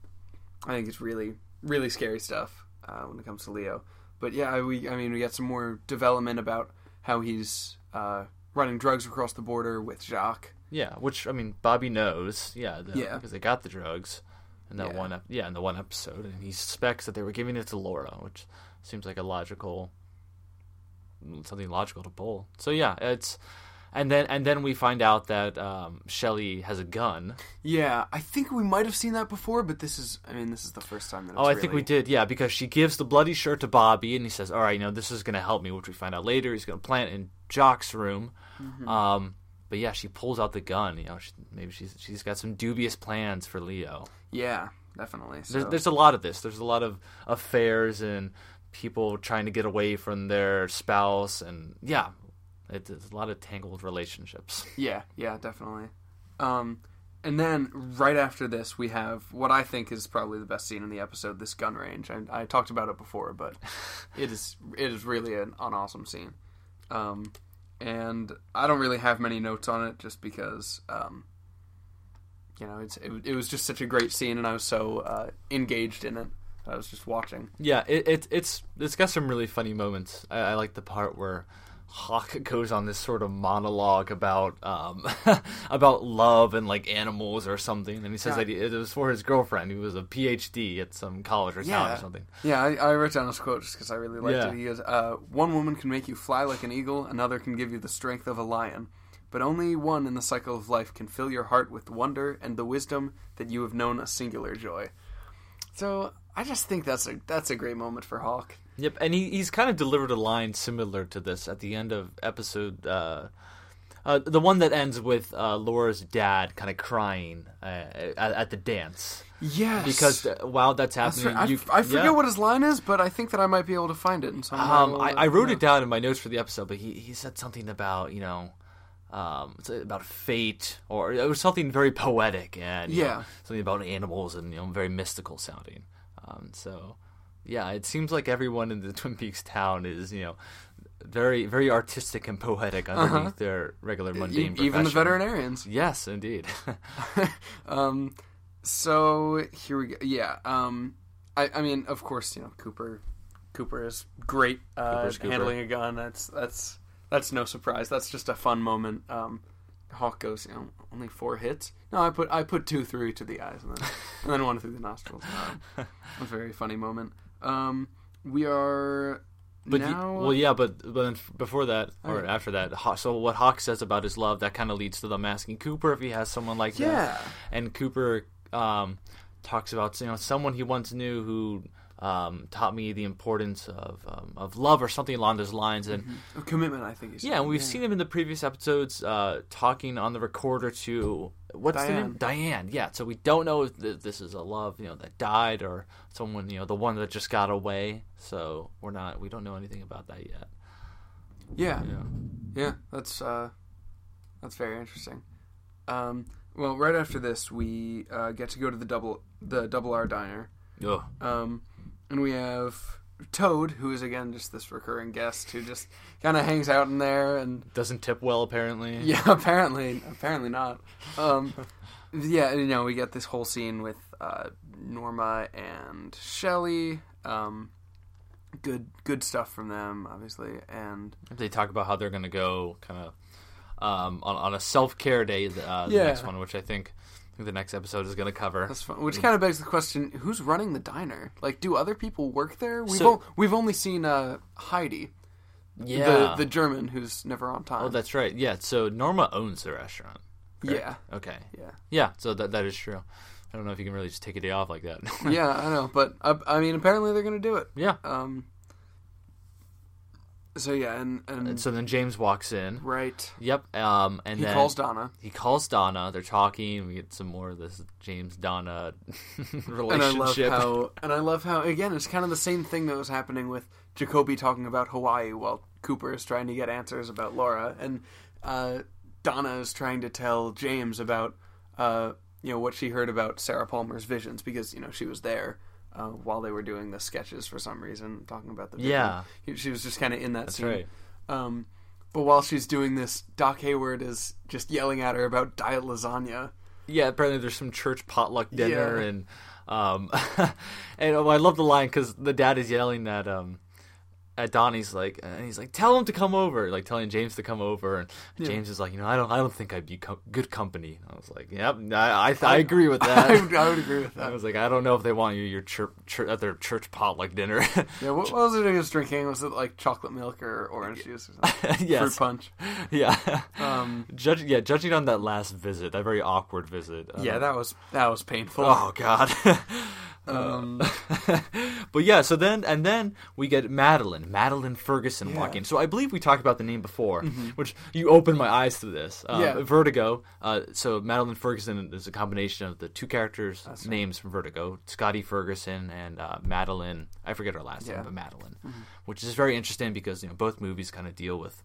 I think it's really really scary stuff uh, when it comes to Leo. But yeah, we I mean we got some more development about how he's uh, running drugs across the border with Jacques. Yeah, which I mean, Bobby knows. Yeah, the, Yeah. because they got the drugs in that Yeah. one. Ep- yeah, in the one episode, and he suspects that they were giving it to Laura, which seems like a logical, something logical to pull. So yeah, it's. And then, and then we find out that um, Shelly has a gun. Yeah, I think we might have seen that before, but this is I mean this is the first time that. It's Oh, I think we did, yeah, because she gives the bloody shirt to Bobby, and he says, "All right, you know, this is going to help me," which we find out later. He's going to plant in Jacques' room. Mm-hmm. Um, but yeah, she pulls out the gun. You know, she, maybe she's she's got some dubious plans for Leo. Yeah, definitely. So. There's, there's a lot of this. There's a lot of affairs and people trying to get away from their spouse, and yeah, it, it's a lot of tangled relationships. Yeah, yeah, definitely. Um, and then right after this, we have what I think is probably the best scene in the episode: this gun range. I, I talked about it before, but it is it is really an, an awesome scene. Um, and I don't really have many notes on it, just because um, you know it's it, it was just such a great scene, and I was so uh, engaged in it. I was just watching. Yeah, it, it it's it's got some really funny moments. I, I like the part where Hawk goes on this sort of monologue about um about love and like animals or something, and he says Yeah. that he, it was for his girlfriend who was a PhD at some college or town or something. Yeah, I, I wrote down this quote just because I really liked Yeah. it. He goes, uh, "One woman can make you fly like an eagle; another can give you the strength of a lion. But only one in the cycle of life can fill your heart with wonder and the wisdom that you have known a singular joy." So I just think that's a that's a great moment for Hawk. Yep, and he, he's kind of delivered a line similar to this at the end of episode. Uh, uh, the one that ends with uh, Laura's dad kind of crying uh, at, at the dance Yes, because uh, while that's That's happening, right. I, you, f- I forget yeah. what his line is, but I think that I might be able to find it in some. Um. I, I uh, wrote yeah. it down in my notes for the episode, but he, he said something about you know, um, it's about fate or it was something very poetic and you know, Yeah. something about animals and you know very mystical sounding. Um, so yeah, it seems like everyone in the Twin Peaks town is you know very very artistic and poetic underneath their regular E- mundane. even the veterinarians. Yes, indeed. um, so here we go. Yeah. Um, I, I mean, of course, you know, Cooper. Cooper is great uh, Cooper's Cooper. handling a gun. That's that's that's no surprise. That's just a fun moment. Um, Hawk goes, you know, only four hits. No, I put I put two through each of the eyes, and then and then one through the nostrils. Um, a very funny moment. Um, we are But now, well, yeah, but but then before that or Okay. after that, so what Hawk says about his love that kind of leads to them asking Cooper if he has someone like that. yeah, and Cooper um, talks about you know someone he once knew who um, taught me the importance of um, of love or something along those lines. And A commitment. I think. Yeah, and we've seen him in the previous episodes uh, talking on the recorder to what's the name? Diane. Yeah. So we don't know if th- this is a love you know that died or someone you know the one that just got away. So we're not we don't know anything about that yet. Yeah, Yeah. yeah. That's uh, that's very interesting. Um, well, right after this, we uh, get to go to the double the double R diner. Ugh. Um, and we have Toad, who is again just this recurring guest who just kind of hangs out in there and Doesn't tip well apparently. yeah, apparently, apparently not. Um, yeah, you know, we get this whole scene with uh, Norma and Shelly. Um, good, good stuff from them, obviously, and They talk about how they're going to go kind of um, on, on a self care day, uh, the Yeah. next one, which I think, I think the next episode is going to cover. that's fun. Which kind of begs the question: Who's running the diner? Like, do other people work there? We've So- o- we've only seen uh, Heidi, Yeah. the the German who's never on time. oh, that's right. Yeah. So Norma owns the restaurant. correct? yeah, Okay. yeah. Yeah. So that that is true. I don't know if you can really just take a day off like that. yeah, I know, but uh, I mean, apparently they're gonna do it. yeah. Um. So yeah, and and, And so then James walks in. right, Yep. Um, and then he then calls Donna, he calls Donna. They're talking. We get some more of this James Donna relationship. and I love how and I love how again it's kind of the same thing that was happening with Jacoby talking about Hawaii while Cooper is trying to get answers about Laura, and uh, Donna is trying to tell James about uh, you know what she heard about Sarah Palmer's visions because you know she was there. Uh, while they were doing the sketches, for some reason, talking about the. Yeah. He- she was just kind of in that That's scene. right. Um, but while she's doing this, Doc Hayward is just yelling at her about diet lasagna. Yeah, apparently there's some church potluck dinner, Yeah. and um, and oh, I love the line because the dad is yelling that um at Donnie's like, and he's like, tell him to come over, like telling James to come over, and James is like, you know, I don't, I don't think I'd be co- good company. I was like, yep, I, I, I agree with that. I, would, I would agree with that. I was like, I don't know if they want you your church, church at their church potluck dinner. Yeah, what, what was it he was drinking? Was it like chocolate milk or orange juice or something? yes, Fruit punch. yeah. Um, Judge, yeah, judging on that last visit, that very awkward visit. uh, yeah, that was that was painful. Oh God. Um, but yeah, so then and then we get Madeline, Madeline Ferguson Yeah. Mm-hmm. walking. So I believe we talked about the name before, which you opened my eyes to this. Uh, Yeah. Vertigo. Uh, so Madeline Ferguson is a combination of the two characters' That's right. names from Vertigo, Scotty Ferguson and uh, Madeline. I forget her last Yeah. Mm-hmm. name, but Madeline, which is very interesting because you know both movies kind of deal with.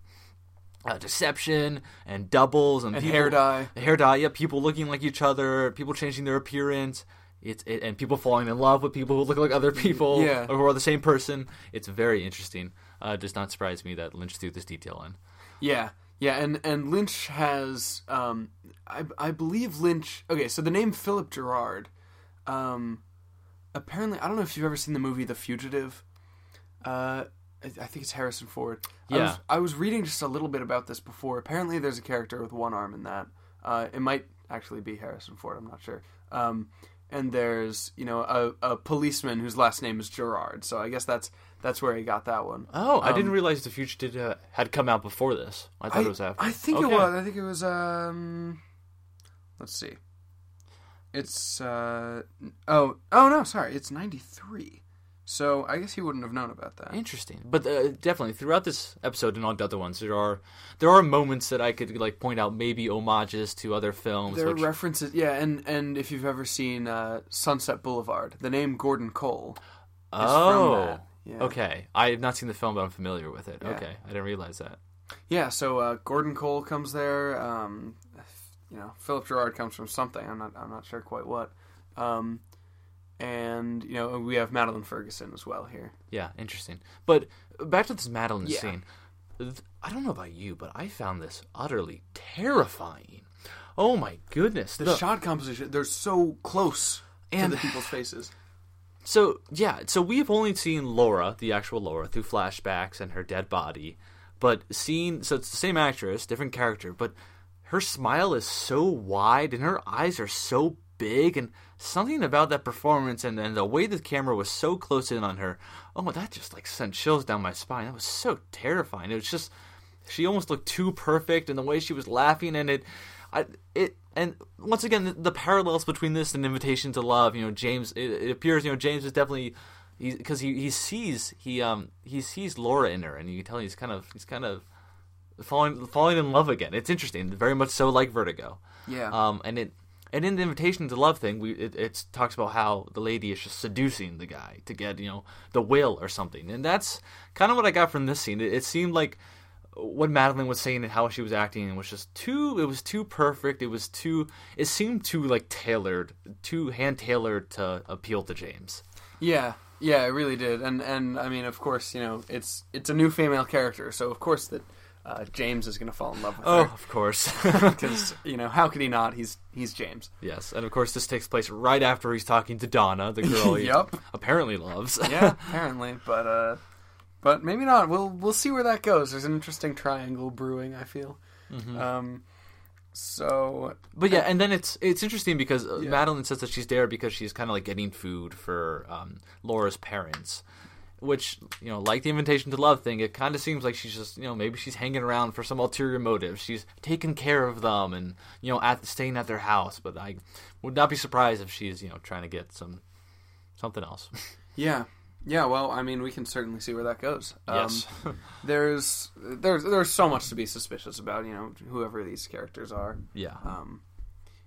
Uh, deception and doubles and, And people- hair dye. hair dye. Yeah, people looking like each other, people changing their appearance. It's it, and people falling in love with people who look like other people Yeah. or who are the same person. It's very interesting. Uh, it does not surprise me that Lynch threw this detail in. yeah, yeah, and and Lynch has, um, I I believe Lynch. Okay, so the name Philip Gerard, um, apparently I don't know if you've ever seen the movie The Fugitive. Uh, I, I think it's Harrison Ford. I Yeah. was, I was reading just a little bit about this before. Apparently, there's a character with one arm in that. Uh, it might actually be Harrison Ford. I'm not sure. Um, and there's you know a, a policeman whose last name is Gerard. So I guess that's that's where he got that one. Oh, I Um, didn't realize The Fugitive uh, had come out before this. I thought I, it was after. I think Okay. it was. I think it was. Um, let's see. It's uh oh oh no sorry it's ninety three. So I guess he wouldn't have known about that. Interesting, but uh, definitely throughout this episode and all the other ones, there are there are moments that I could like point out maybe homages to other films. There are references, yeah, and and if you've ever seen uh, Sunset Boulevard, the name Gordon Cole. is from oh, that. Yeah. okay. I have not seen the film, but I'm familiar with it. Yeah. Okay, I didn't realize that. Yeah, so uh, Gordon Cole comes there. Um, you know, Philip Gerard comes from something. I'm not. I'm not sure quite what. Um, and you know, we have Madeline Ferguson as well here. Yeah, interesting. But back to this Madeline Yeah. scene. I don't know about you, but I found this utterly terrifying. Oh my goodness! The The- shot composition, they're so close And- to the people's faces. So yeah, so we've only seen Laura, the actual Laura, through flashbacks and her dead body. But seeing so it's the same actress, different character, but her smile is so wide and her eyes are so big, and something about that performance and, and the way the camera was so close in on her. Oh, that just like sent chills down my spine. That was so terrifying. It was just she almost looked too perfect, and the way she was laughing, and it, I it. And once again, the, the parallels between this and Invitation to Love, you know, James. It, it appears, you know, James is definitely because he, he sees he um he sees Laura in her, and you can tell he's kind of he's kind of falling falling in love again. It's interesting, very much so like Vertigo. Yeah. Um, and it and in the invitation to love thing, we it, it talks about how the lady is just seducing the guy to get you know the will or something, and that's kind of what I got from this scene. It, it seemed like what Madeline was saying and how she was acting was just too it was too perfect. It was too it seemed too like tailored too hand tailored to appeal to James. Yeah, yeah, it really did, and and I mean, of course, you know, it's it's a new female character, so of course that uh, James is going to fall in love with oh her of course because you know how could he not? He's he's James. yes and of course this takes place right after he's talking to Donna the girl he Yup. apparently loves Yeah, apparently, but uh, but maybe not. We'll we'll see where that goes. There's an interesting triangle brewing. I feel. Um, so But yeah, and then it's it's interesting because uh, Yeah. Madeline says that she's there because she's kind of like getting food for um, Laura's parents, which you know, like the invitation to love thing, it kind of seems like she's just you know maybe she's hanging around for some ulterior motive. She's taking care of them and you know at staying at their house. But I would not be surprised if she's you know trying to get some something else. yeah, yeah. Well, I mean, we can certainly see where that goes. Um, yes. there's there's there's so much to be suspicious about. You know, whoever these characters are. yeah. Um,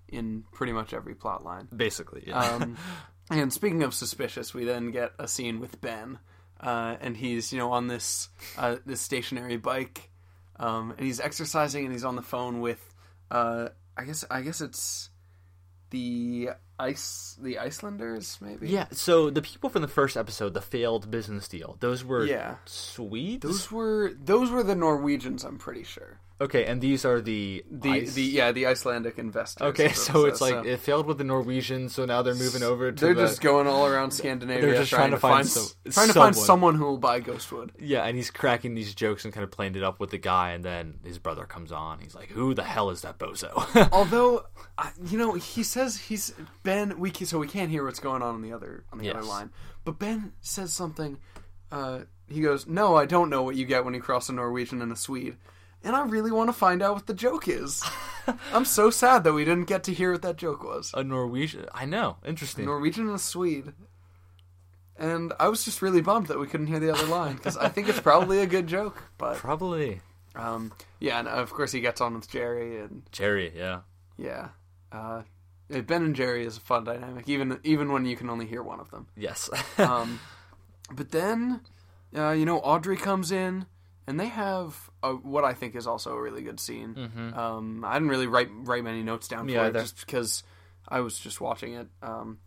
in pretty much every plot line. Basically. Yeah. Um, and speaking of suspicious, we then get a scene with Ben, uh, and he's you know on this uh, this stationary bike, um, and he's exercising, and he's on the phone with, uh, I guess I guess it's the ice the Icelanders maybe. yeah. So the people from the first episode, the failed business deal, those were Yeah. Swedes. Those were those were the Norwegians, I'm pretty sure. Okay, and these are the The ice- the yeah the Icelandic investors. Okay, so it it's says. like it failed with the Norwegians, so now they're moving over to they're the, just going all around Scandinavia, They're just trying, to find, some- trying to find someone. someone who will buy Ghostwood. yeah, and he's cracking these jokes and kind of playing it up with the guy, and then his brother comes on. He's like, "Who the hell is that bozo?" Although, you know, he says he's Ben. We can, so we can't hear what's going on on the other on the other line. But Ben says something. Uh, he goes, "No, I don't know what you get when you cross a Norwegian and a Swede." And I really want to find out what the joke is. I'm so sad that we didn't get to hear what that joke was. a Norwegian. I know, interesting. Norwegian and a Swede. And I was just really bummed that we couldn't hear the other line because I think it's probably a good joke. But Probably um, yeah, and of course he gets on with Jerry, and Jerry. Yeah, yeah, uh, Ben and Jerry is a fun dynamic, even even when you can only hear one of them. yes. Um, but then, uh, you know, Audrey comes in, and they have a, what I think is also a really good scene. Mhm. Um, I didn't really write write many notes down for Me it either. just because I was just watching it um,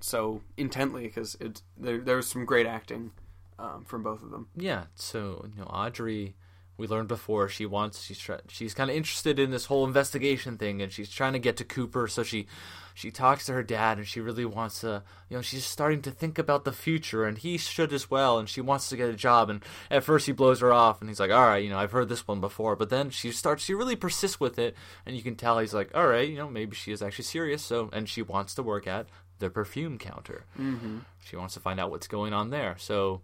so intently because it there there was some great acting um, from both of them. Yeah, so you know, Audrey, we learned before she wants she's try, she's kind of interested in this whole investigation thing, and she's trying to get to Cooper. So she she talks to her dad, and she really wants to, you know, she's starting to think about the future, and he should as well, and she wants to get a job. And at first he blows her off, and he's like, "All right, you know, I've heard this one before," but then she starts, she really persists with it, and you can tell he's like, "All right, you know, maybe she is actually serious." So, and she wants to work at the perfume counter. Mm-hmm. She wants to find out what's going on there. So,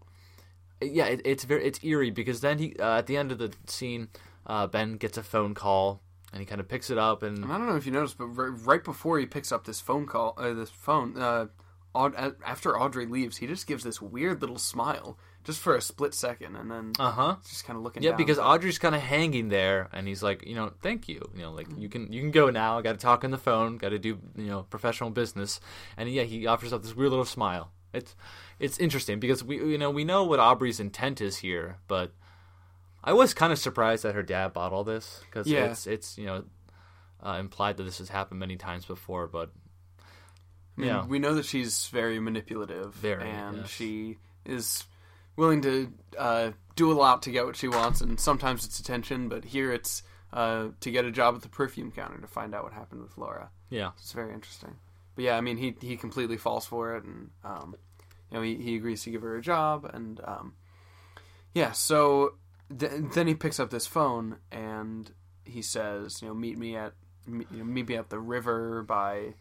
yeah, it, it's very it's eerie because then he uh, at the end of the scene, uh, Ben gets a phone call and he kind of picks it up and I don't know if you noticed, but right, right before he picks up this phone call, uh, this phone, uh, Aud- after Audrey leaves, he just gives this weird little smile, just for a split second, and then uh huh. just kind of looking. Yeah, down. because Audrey's kind of hanging there, and he's like, you know, thank you, you know, like you can you can go now. I got to talk on the phone, got to do you know professional business, and yeah, he offers up this weird little smile. It's it's interesting because we you know we know what Audrey's intent is here, but I was kind of surprised that her dad bought all this because Yeah. it's it's you know uh, implied that this has happened many times before, but yeah. we know that she's very manipulative, Very, and yes. she is willing to uh, do a lot to get what she wants, and sometimes it's attention, but here it's uh, to get a job at the perfume counter to find out what happened with Laura. yeah, It's very interesting. But yeah, I mean, he he completely falls for it, and um, you know, he, he agrees to give her a job, and um, yeah. So th- then he picks up this phone, and he says, you know, meet me at me- you know, meet me at the river by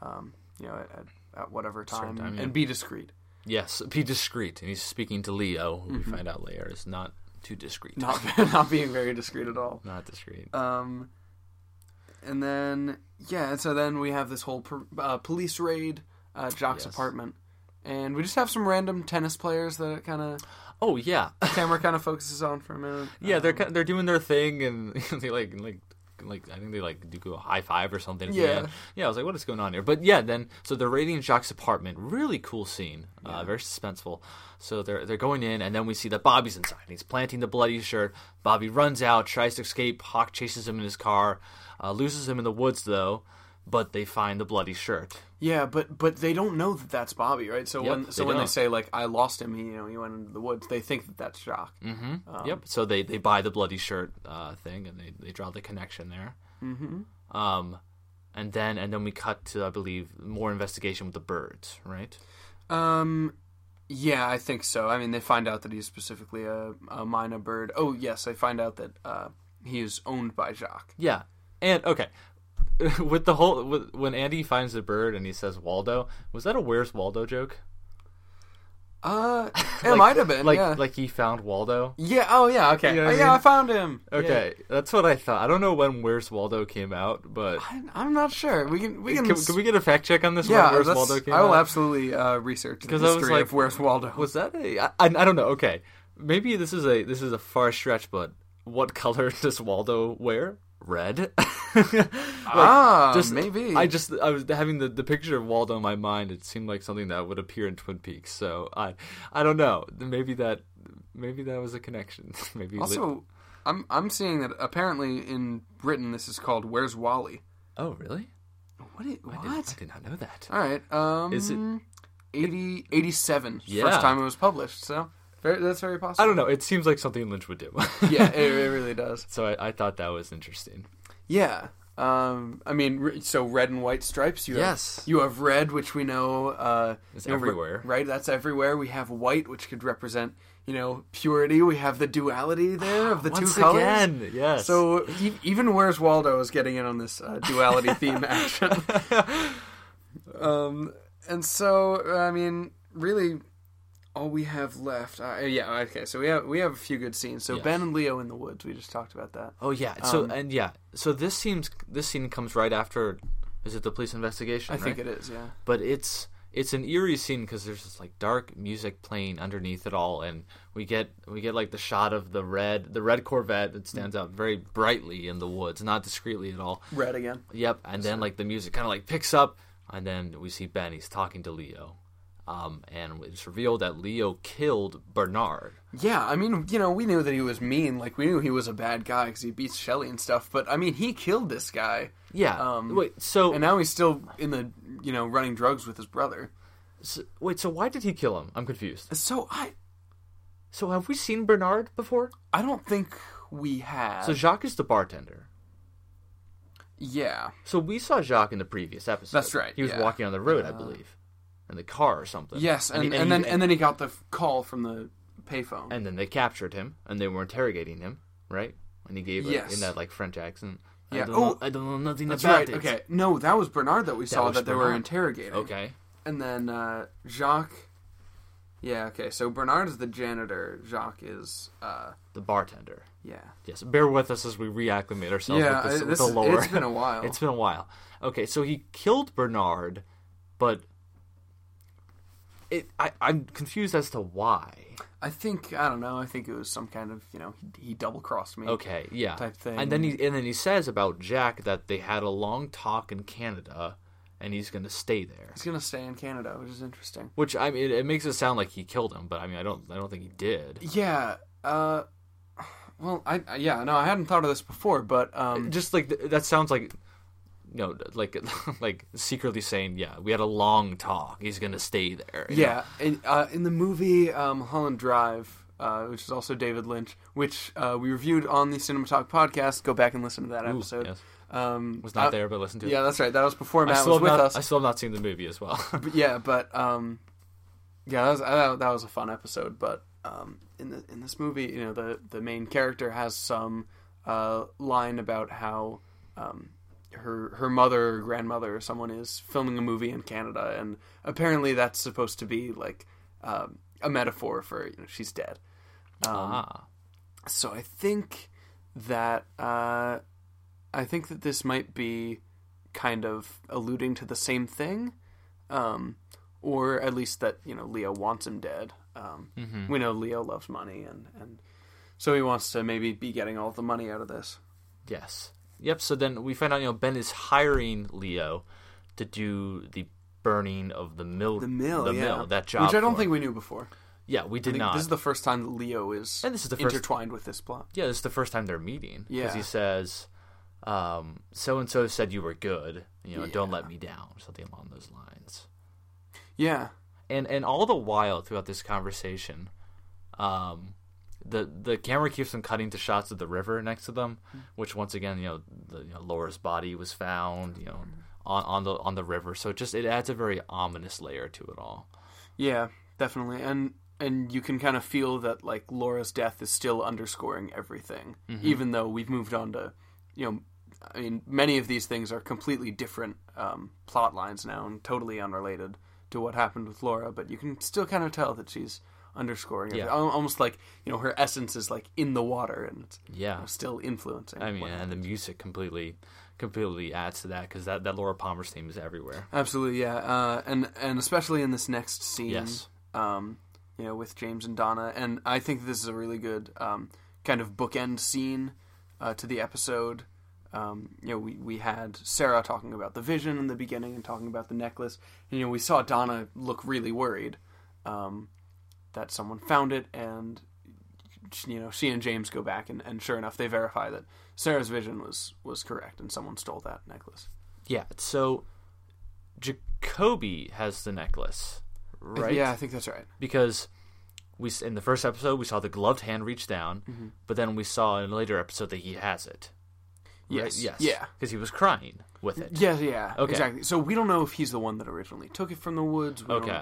um, you know, at, at, at whatever time, time, yeah. and be discreet. Yes, be discreet. And he's speaking to Leo, who we find out later is not too discreet. Mm-hmm. Not not being very discreet at all. not discreet. Um, and then yeah, and so then we have this whole per, uh, police raid at Jacques' Yes. apartment, and we just have some random tennis players that kind of oh yeah, camera kind of focuses on for a minute. yeah. They're Um, they're doing their thing, and they like like like I think they like do a high five or something. Yeah. yeah. I was like, what is going on here? But yeah, then so they're raiding Jacques' apartment. Really cool scene. Uh, very suspenseful. So they're they're going in, and then we see that Bobby's inside. He's planting the bloody shirt. Bobby runs out, tries to escape. Hawk chases him in his car, uh, loses him in the woods though. But they find the bloody shirt. Yeah, but but they don't know that that's Bobby, right? So Yep, when so they when they don't. say like I lost him, he you know he went into the woods, they think that that's Jacques. hmm Um, yep. So they, they buy the bloody shirt uh, thing, and they, they draw the connection there. Mm-hmm. Um, and then and then we cut to I believe more investigation with the birds, right? Um, yeah, I think so. I mean, they find out that he's specifically a, a myna bird. Oh yes, they find out that uh, he is owned by Jacques. Yeah. And okay, with the whole with, when Andy finds the bird and he says Waldo, was that a Where's Waldo joke? Uh, it Like- might have been. Like yeah. like he found Waldo. yeah. Oh yeah. Okay. You know Oh, what I yeah, mean? I found him. Okay, that's what I thought. I don't know when Where's Waldo came out, but I, I'm not sure. We can. We can. can, can we get a fact check on this? yeah. Where's Waldo came I will out? absolutely uh, research the 'Cause I was like, of Where's Waldo. Was that a? I, I, I don't know. Okay, maybe this is a this is a far stretch, but what color does Waldo wear? Red. Like, ah, just maybe. I just I was having the, the picture of Waldo in my mind. It seemed like something that would appear in Twin Peaks. So I I don't know. Maybe that maybe that was a connection. maybe also, I'm I'm seeing that apparently in Britain this is called Where's Wally. oh really? What? i- I what? did, I did not know that. All right. Um, Is it- 80, 87? Yeah. First time it was published. So very, that's very possible. I don't know. It seems like something Lynch would do. yeah, it, it really does. so I, I thought that was interesting. Yeah. Um, I mean, so red and white stripes. You Yes. Have, you have red, which we know uh, you know, everywhere. right? That's everywhere. We have white, which could represent you know purity. We have the duality there of the Once two colors. again, yes. So e- even Where's Waldo is getting in on this uh, duality theme action. um, and so I mean, really, all we have left. Uh, yeah, okay. So we have we have a few good scenes. So Yes. Ben and Leo in the woods. We just talked about that. Oh yeah. So Um, and yeah. So this seems this scene comes right after. Is it the police investigation? I think it is. Yeah. But it's it's an eerie scene because there's this like dark music playing underneath it all, and we get we get like the shot of the red the red Corvette that stands out very brightly in the woods, not discreetly at all. Red again. Yep. And then like the music kind of like picks up, and then we see Ben. He's talking to Leo. Um, and it's revealed that Leo killed Bernard. Yeah, I mean, you know, we knew that he was mean. Like we knew he was a bad guy because he beats Shelly and stuff. But I mean, he killed this guy, Yeah. Um, wait. So, and now he's still in the you know running drugs with his brother. so wait. So why did he kill him? I'm confused. So I So have we seen Bernard before? I don't think we have. So Jacques is the bartender. yeah, So we saw Jacques in the previous episode. That's right, He was yeah. Uh, walking on the road, I believe, in the car or something. yes, and, he- and, he- then and then he got the call from the payphone. and then they captured him, and they were interrogating him, right? And he gave Yes. in that like French accent. Yeah. I don't, Oh, know, I don't know nothing That's about right. it. Okay, no, that was Bernard that we saw was that they were interrogating. Okay. and then uh, Jacques. Yeah, okay. So Bernard is the janitor. Jacques is, uh, The bartender. yeah, Yes. Bear with us as we reacclimate ourselves yeah. with, this, I- with the lore. It's been a while. It's been a while. Okay, so he killed Bernard, but it I, I'm confused as to why. I think I don't know. I think it was some kind of you know he, he double crossed me. Okay, yeah. Type thing. And then he and then he says about Jack that they had a long talk in Canada, and he's going to stay there. He's gonna stay in Canada, which is interesting. Which I mean, it, it makes it sound like he killed him, but I mean, I don't, I don't think he did. Yeah. Uh. Well, I I- yeah no, I hadn't thought of this before, but um, Just like th- that sounds like, you know, like like secretly saying, yeah, we had a long talk. He's going to stay there. yeah, in, uh, in the movie um, Holland Drive, uh, which is also David Lynch, which uh, we reviewed on the Cinema Talk podcast. Go back and listen to that Ooh, episode. yes. Um, Was not I- there, but listen to it. Yeah, that's right. That was before Matt was with not, us. I still have not seen the movie as well. But yeah, but um, yeah, that was that, that was a fun episode. But um, in the in this movie, you know, the the main character has some uh, line about how um, her her mother or grandmother or someone is filming a movie in Canada, and apparently that's supposed to be like um, a metaphor for you know she's dead. Um, ah, So I think that uh, I think that this might be kind of alluding to the same thing, um, or at least that you know Leo wants him dead. Um, Mhm. We know Leo loves money, and and so he wants to maybe be getting all the money out of this. yes, yep. So then we find out, you know, Ben is hiring Leo to do the burning of the mill, The mill, the yeah, mill, that job, which I don't think him. we knew before. Yeah, we did not. This is the first time that Leo is and this is the first intertwined with this plot. Yeah, this is the first time they're meeting. Because Yeah. he says, um, so and so said you were good. You know, don't let me down, something along those lines. Yeah, And and all the while throughout this conversation, um, the the camera keeps on cutting to shots of the river next to them, hmm. which once again, you know, the, you know, Laura's body was found, you know, hmm. on, on the on the river. So it just it adds a very ominous layer to it all. yeah, definitely, and and you can kind of feel that like Laura's death is still underscoring everything, mm-hmm. even though we've moved on to, you know, I mean, many of these things are completely different um, plot lines now and totally unrelated to what happened with Laura, but you can still kind of tell that she's underscoring Yeah. Al- almost like you know her essence is like in the water and it's you Yeah, know, still influencing. I mean, and the music completely completely adds to that because that that Laura Palmer's theme is everywhere. Absolutely, yeah, uh, and and especially in this next scene, Yes. um, you know, with James and Donna, and I think this is a really good um, kind of bookend scene uh, to the episode. Um, you know, we we had Sarah talking about the vision in the beginning and talking about the necklace, and you know, we saw Donna look really worried um, that someone found it, and you know, she and James go back, and, and sure enough, they verify that Sarah's vision was was correct, and someone stole that necklace. Yeah, so Jacoby has the necklace, right? Yeah, I think that's right. because we in the first episode we saw the gloved hand reach down, Mm-hmm. but then we saw in a later episode that he has it. Right? Yes. Yes. Yeah. Because he was crying with it. Yeah, yeah, Okay. exactly. So we don't know if he's the one that originally took it from the woods. We don't Okay.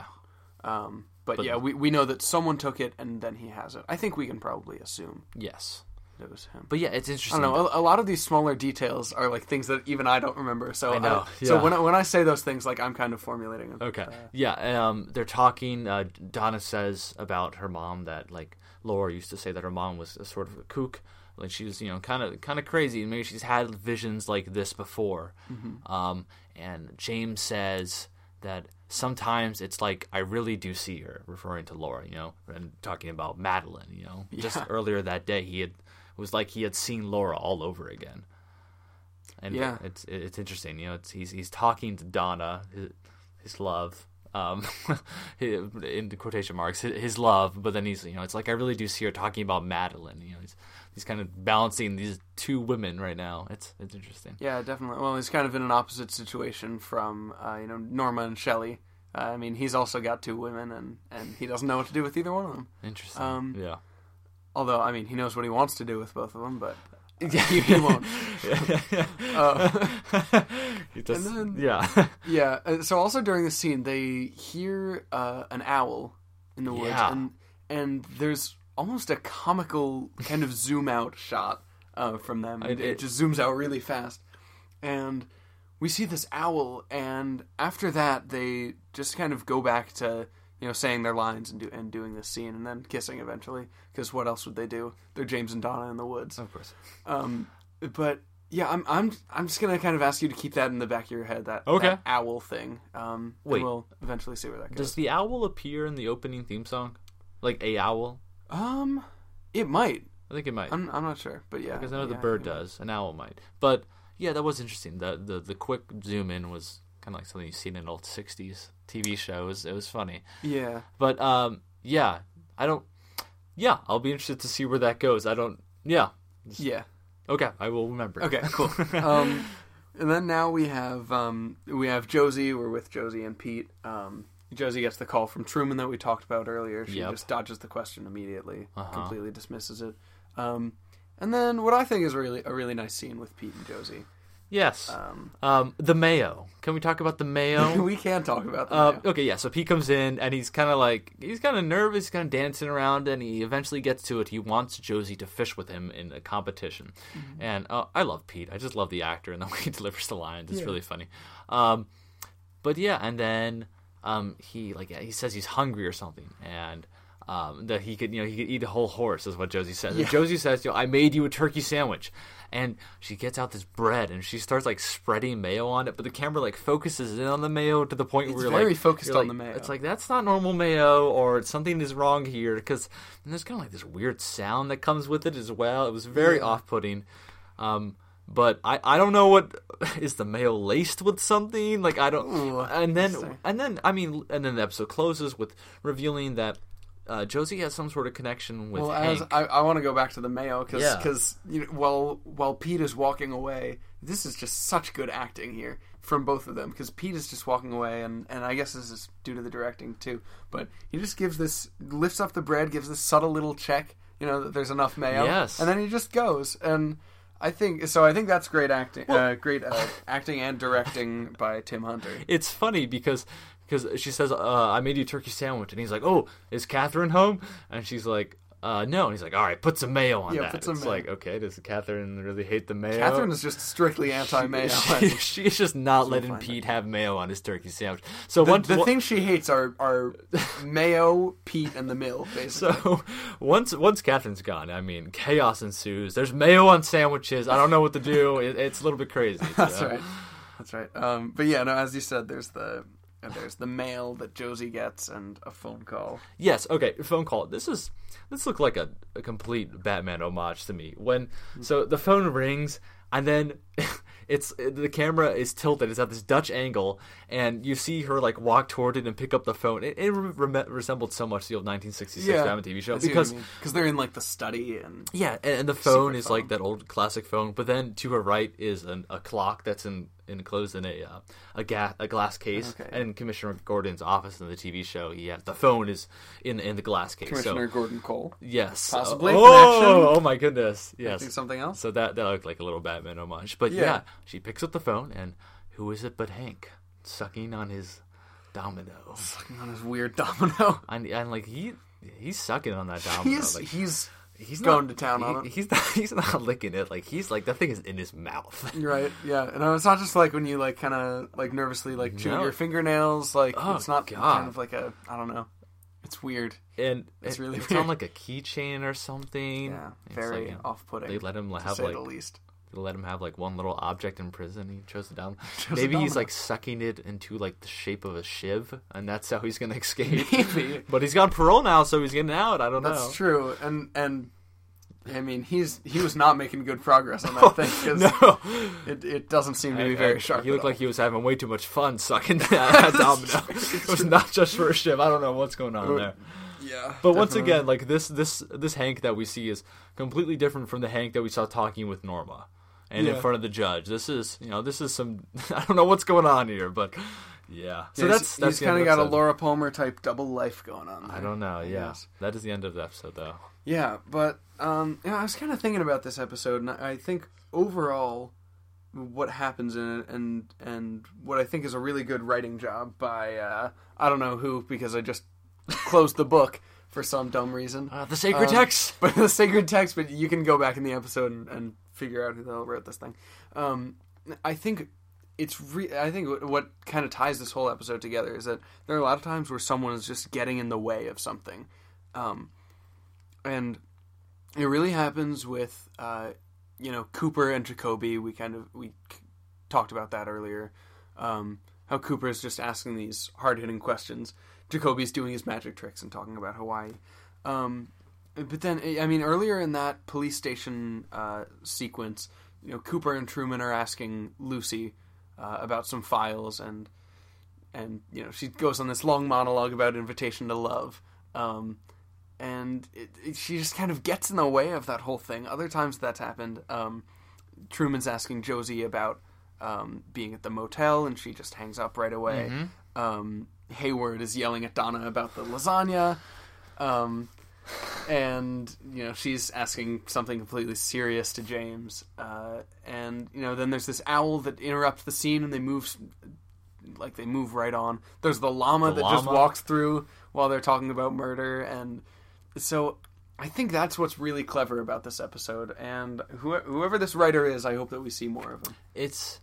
Um, but, But- yeah, we, we know that someone took it and then he has it. I think we can probably assume Yes. it was him. But yeah, it's interesting. I don't know. A, a lot of these smaller details are like things that even I don't remember. So I know, So yeah. when I, when I say those things, like I'm kind of formulating them. Okay. yeah. Um, they're talking. Uh, Donna says about her mom that like Laura used to say that her mom was a sort of a kook. Like she was, you know, kind of kind of crazy. Maybe she's had visions like this before. Um, and James says that sometimes it's like I really do see her, referring to Laura, you know, and talking about Madeline. You know, just earlier that day he had it was like he had seen Laura all over again. And Yeah. it's it's interesting, you know. It's, he's he's talking to Donna, his, his love, um, in the quotation marks, his, his love. But then he's you know, it's like I really do see her talking about Madeline. You know, he's he's kind of balancing these two women right now. It's it's interesting. Yeah, definitely. Well, he's kind of in an opposite situation from uh, you know Norma and Shelly. Uh, I mean, he's also got two women, and, and he doesn't know what to do with either one of them. Interesting. Um, yeah. Although, I mean, he knows what he wants to do with both of them, but Yeah, he, he won't. Uh, He does- then- yeah. yeah. uh, So also during the scene, they hear uh, an owl in the woods, and and there's almost a comical kind of zoom out shot uh, from them. It- It, just zooms out really fast, and we see this owl, and after that, they just kind of go back to you know saying their lines and do and doing this scene, and then kissing eventually. Because what else would they do? They're James and Donna in the woods. of course. Um, but yeah, I'm I'm I'm just gonna kind of ask you to keep that in the back of your head. That Okay. that owl thing. Um, Wait. we'll eventually see where that Does the owl appear in the opening theme song? Like a owl? Um, it might. I think it might. I'm I'm not sure, but yeah. because I know the bird does. An owl might. But yeah, that was interesting. The the the quick zoom in was kind of like something you've seen in old '60s TV shows. It was, it was funny. Yeah, But um, yeah, I don't. Yeah, I'll be interested to see where that goes. I don't. Yeah. yeah. Okay, I will remember. Okay, cool. um, and then now we have um we have Josie. We're with Josie and Pete. Um, Josie gets the call from Truman that we talked about earlier. She Yep. just dodges the question immediately, Uh-huh. completely dismisses it. Um, and then what I think is really a really nice scene with Pete and Josie Yes. Um, Um, the mayo. Can we talk about the mayo? we can talk about that. Um, okay, yeah. So Pete comes in and he's kind of like he's kind of nervous, he's kind of dancing around, and he eventually gets to it. He wants Josie to fish with him in a competition, Mm-hmm. and uh, I love Pete. I just love the actor and the way he delivers the lines. It's really funny. Um, but yeah, and then um, he like he says he's hungry or something, and. Um, that he could, you know, he could eat a whole horse, is what Josie says. And Yeah. Josie says, "Yo, I made you a turkey sandwich," and she gets out this bread and she starts like spreading mayo on it, but the camera like focuses in on the mayo to the point It's where you're very like, focused on like- the mayo. It's like that's not normal mayo, or something is wrong here, because there's kind of like this weird sound that comes with it as well. It was very Yeah. off-putting. Um, but I, I don't know what is the mayo laced with something like I don't Ooh, and then and then I mean and then the episode closes with revealing that uh, Josie has some sort of connection with well, Hank. as I, I want to go back to the mayo because Yeah. you know, while while Pete is walking away, this is just such good acting here from both of them because Pete is just walking away, and and I guess this is due to the directing too. But he just gives this lifts up the bread, gives this subtle little check, you know, that there's enough mayo, Yes. and then he just goes and. I think so. I think that's great acting, uh, great uh, acting and directing by Tim Hunter. it's funny because because she says, uh, "I made you a turkey sandwich," and he's like, "Oh, is Catherine home?" And she's like, uh, "No." And he's like, "All right, put some mayo on Yeah, that." put some it's mayo. like, okay, does Catherine really hate the mayo? Catherine is just strictly anti-mayo. She, she's just not letting. Pete have mayo on his turkey sandwich. So the, once the one- thing she hates are are mayo, Pete, and the mill. Basically, So once once Catherine's gone, I mean, chaos ensues. There's mayo on sandwiches. I don't know what to do. It, it's a little bit crazy. That's right. That's right. Um, but yeah, no, as you said, there's the uh, there's the mail that Josie gets and a phone call. Yes. Okay. Phone call. This is this looked like a, a complete Batman homage to me. When so the phone rings and then it's the camera is tilted. It's at this Dutch angle, and you see her like walk toward it and pick up the phone. It, it re- resembled so much the old 1966 Batman TV show because because they're in like the study and Yeah, and, and the phone is like that old classic phone, but then to her right is an, a clock that's in enclosed in a uh, a, ga- a glass case. Okay. And in Commissioner Gordon's office in the TV show, he has the phone is in in the glass case. Commissioner So Gordon Cole. yes, Possibly Oh, connection. oh my goodness, yes. think something else. So that that looked like a little Batman homage, but yeah. Yeah. she picks up the phone and who is it but Hank sucking on his domino, Sucking on his weird domino. and, and like he he's sucking on that domino. He's like, he's He's going not, to town he- on it. He's not. He's not licking it. Like he's like that thing is in his mouth. right. Yeah, and it's not just like when you like kind of like nervously like chew No. your fingernails. Like Oh, it's not God. kind of like a I don't know. It's weird. And It's it- really it's weird. on like a keychain or something. Yeah, very like, off-putting. They let him to have say like the least. They let him have like one little object in prison. He chose the down. Chose Maybe he's like sucking it into like the shape of a shiv, and that's how he's gonna escape. But he's got parole now, so he's getting out. I don't know. That's true, and and I mean he's he was not making good progress on that thing No, it, it doesn't seem to be And- very and sharp. He looked like he was having way too much fun sucking that, that domino. it was not just for a shiv. I don't know what's going on there. yeah. But once again, like this this this Hank that we see is completely different from the Hank that we saw talking with Norma and in front of the judge. This is you know this is some I don't know what's going on here, but yeah. So Yeah, that's he's, that's he's kind of end of got a. Laura Palmer type double life going on. There, I don't know. Yeah, that is the end of the episode though. Yeah, but um, yeah, I was kind of thinking about this episode, and I I think overall, what happens in it, and and what I think is a really good writing job by uh, I don't know who because I just closed the book for some dumb reason. Uh, the sacred Um, text. but the sacred text. But you can go back in the episode and, and figure out who the hell wrote this thing. Um, I think it's re- I think what, kind of ties this whole episode together is that there are a lot of times where someone is just getting in the way of something, um, and it really happens with uh, you know Cooper and Jacoby. We kind of we talked about that earlier. Um, how Cooper is just asking these hard hitting questions. Jacoby's doing his magic tricks and talking about Hawaii. Um, but then, I mean, earlier in that police station uh, sequence, you know, Cooper and Truman are asking Lucy uh, about some files, and and you know, she goes on this long monologue about invitation to love, um, and it, it, she just kind of gets in the way of that whole thing. Other times that's happened. Um, Truman's asking Josie about um, being at the motel, and she just hangs up right away. Um, Hayward is yelling at Donna about the lasagna. Um, and you know she's asking something completely serious to James, uh, and you know then there's this owl that interrupts the scene, and they move like they move right on. There's the llama The that just walks through while they're talking about murder, and so I think that's what's really clever about this episode. And who, whoever this writer is, I hope that we see more of him. it's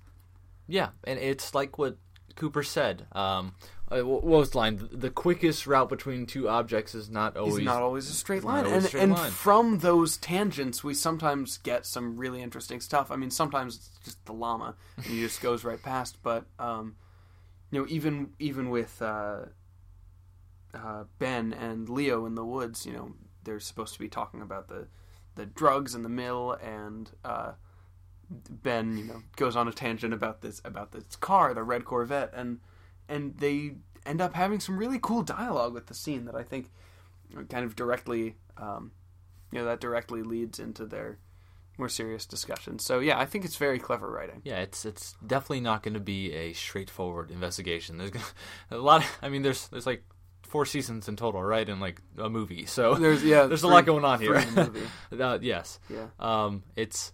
yeah, and it's like what Cooper said. Um, uh, what was the line? The quickest route between two objects is not always. It's not always a straight line, and straight and line. from those tangents, we sometimes get some really interesting stuff. I mean, sometimes it's just the llama, and he just goes right past. But um, you know, even even with uh, uh, Ben and Leo in the woods, you know, they're supposed to be talking about the the drugs in the mill, and uh, Ben, you know, goes on a tangent about this about this car, the red Corvette, and and they end up having some really cool dialogue with the scene that I think kind of directly, um, you know, that directly leads into their more serious discussion. So yeah, I think it's very clever writing. Yeah, it's it's definitely not going to be a straightforward investigation. There's gonna, a lot. Of, I mean, there's there's like four seasons in total, right? In like a movie, so There's yeah, there's a lot going on here. three in the movie. uh, yes, Yeah. um, it's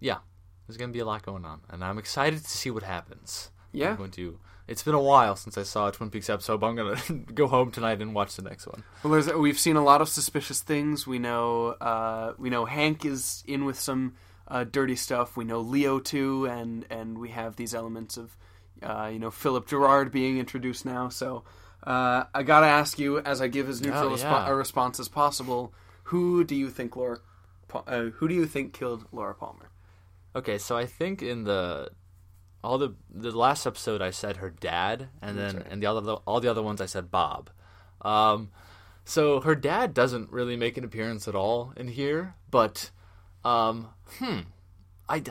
yeah, there's going to be a lot going on, and I'm excited to see what happens. Yeah. I'm going to. It's been a while since I saw a Twin Peaks episode, but I'm going to go home tonight and watch the next one. Well, there's, we've seen a lot of suspicious things. We know uh, we know Hank is in with some uh, dirty stuff. We know Leo too, and and we have these elements of uh, you know Philip Gerard being introduced now. So uh, I gotta ask you, as I give as neutral Oh, respo- yeah. a response as possible, who do you think Laura? Uh, who do you think killed Laura Palmer? Okay, so I think in the all the the last episode I said her dad, and then right. and the other all the other ones I said Bob. Um, so her dad doesn't really make an appearance at all in here, but um, hmm, I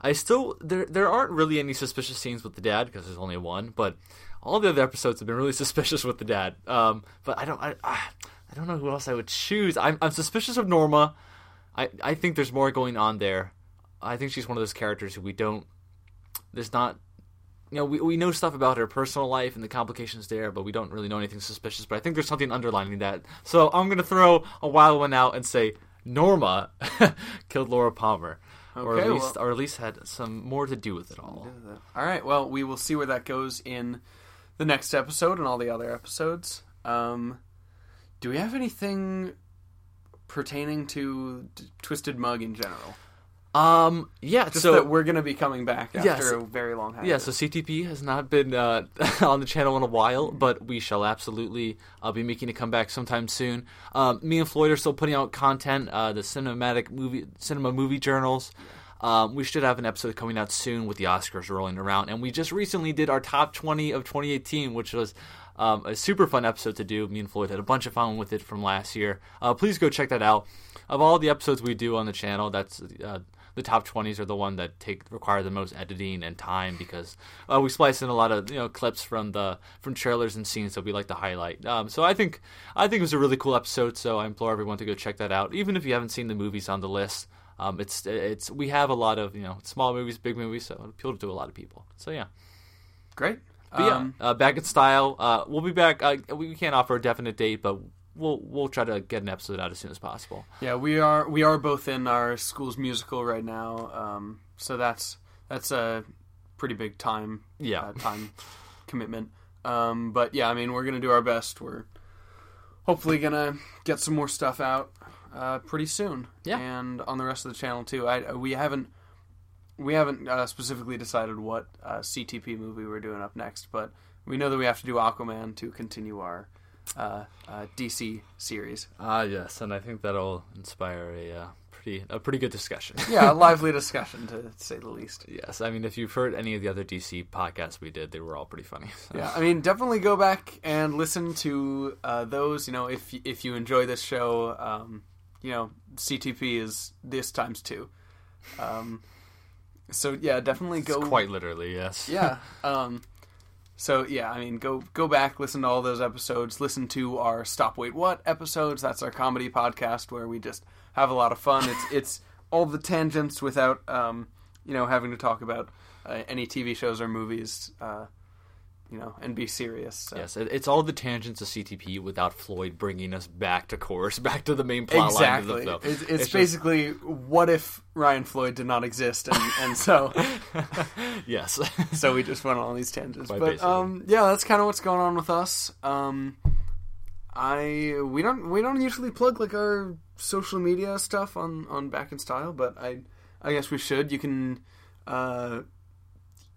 I still there there aren't really any suspicious scenes with the dad because there's only one, but all the other episodes have been really suspicious with the dad. Um, but I don't I I I don't know who else I would choose. I'm I'm suspicious of Norma. I I think there's more going on there. I think she's one of those characters who we don't. There's not. You know, we, we know stuff about her personal life and the complications there, but we don't really know anything suspicious. But I think there's something underlining that. So I'm going to throw a wild one out and say Norma killed Laura Palmer. or at least, well- or at least had some more to do with it all. All right. Well, we will see where that goes in the next episode and all the other episodes. Um, do we have anything pertaining to D- Twisted Mug in general? Um, yeah. Just so that we're going to be coming back after Yes. a very long hiatus. Yeah, so CTP has not been uh, on the channel in a while, but we shall absolutely uh, be making a comeback sometime soon. Um, me and Floyd are still putting out content, uh, the cinematic movie, cinema movie journals. Um, we should have an episode coming out soon with the Oscars rolling around, and we just recently did our top 20 of 2018, which was um, a super fun episode to do. Me and Floyd had a bunch of fun with it from last year. Uh, please go check that out. Of all the episodes we do on the channel, that's uh, the top 20s are the one that take require the most editing and time because uh, we splice in a lot of you know clips from the from trailers and scenes that we like to highlight. Um, so I think I think it was a really cool episode. So I implore everyone to go check that out, even if you haven't seen the movies on the list. Um, it's it's we have a lot of you know small movies, big movies, so it appeal to a lot of people. So yeah, Great. but Um, yeah, uh, back in style. Uh, we'll be back. Uh, we can't offer a definite date, but we'll we'll try to get an episode out as soon as possible. yeah, we are we are both in our school's musical right now. Um, so that's that's a pretty big time Yeah. uh, time commitment. Um, but yeah, I mean, we're gonna do our best. We're hopefully gonna get some more stuff out uh, pretty soon. Yeah. and on the rest of the channel too. I we haven't we haven't uh, specifically decided what uh, CTP movie we're doing up next, but we know that we have to do Aquaman to continue our uh, uh, DC series. Ah, yes, and I think that'll inspire a uh, pretty a pretty good discussion. Yeah, a lively discussion to say the least. yes, I mean if you've heard any of the other DC podcasts we did, they were all pretty funny. so. Yeah, I mean, definitely go back and listen to uh, those. You know, if if you enjoy this show, um, you know, CTP is this times two. Um, so yeah, definitely go. quite literally, yes. yeah. Um, so yeah, I mean, go go back, listen to all those episodes. Listen to our Stop Wait What episodes. That's our comedy podcast where we just have a lot of fun. It's it's all the tangents without um, you know having to talk about uh, any TV shows or movies. Uh, you know, and be serious. So. Yes, it, it's all the tangents of CTP without Floyd bringing us back to course, back to the main plot Exactly. line of the film. It's, it's, just- basically what if Ryan Floyd did not exist, and, and so yes. so we just went on all these tangents. Quite but um, yeah, that's kind of what's going on with us. Um, I we don't we don't usually plug like our social media stuff on on Back in Style, but I I guess we should. You can uh,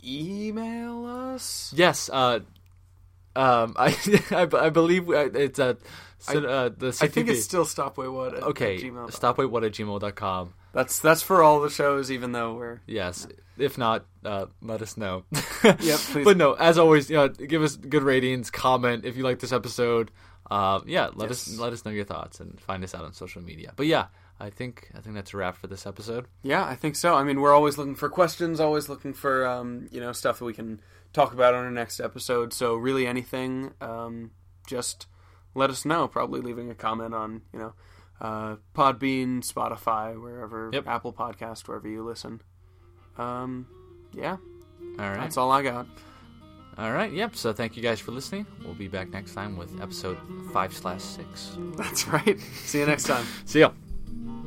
email us. yes. Uh, um, I, I, I believe uh, it's uh, so, uh, the CTP. I think it's still stopwaywood. At, okay. At gmail. Stopwaitwhat at gmail.com. That's that's for all the shows, even though we're Yes. If not, uh, let us know. Yep, please. But no, as always, you know, give us good ratings, comment if you like this episode. Uh, yeah, let us let us know your thoughts and find us out on social media. But yeah, I think I think that's a wrap for this episode. Yeah, I think so. I mean, we're always looking for questions, always looking for um, you know stuff that we can talk about on our next episode. So really, anything, um, just let us know. Probably leaving a comment on you know uh, Podbean, Spotify, wherever, Yep. Apple Podcast, wherever you listen. Um, yeah, All right. that's all I got. All right. Yep. So thank you guys for listening. We'll be back next time with episode five slash six. That's right. See you next time. See ya. Mm-hmm.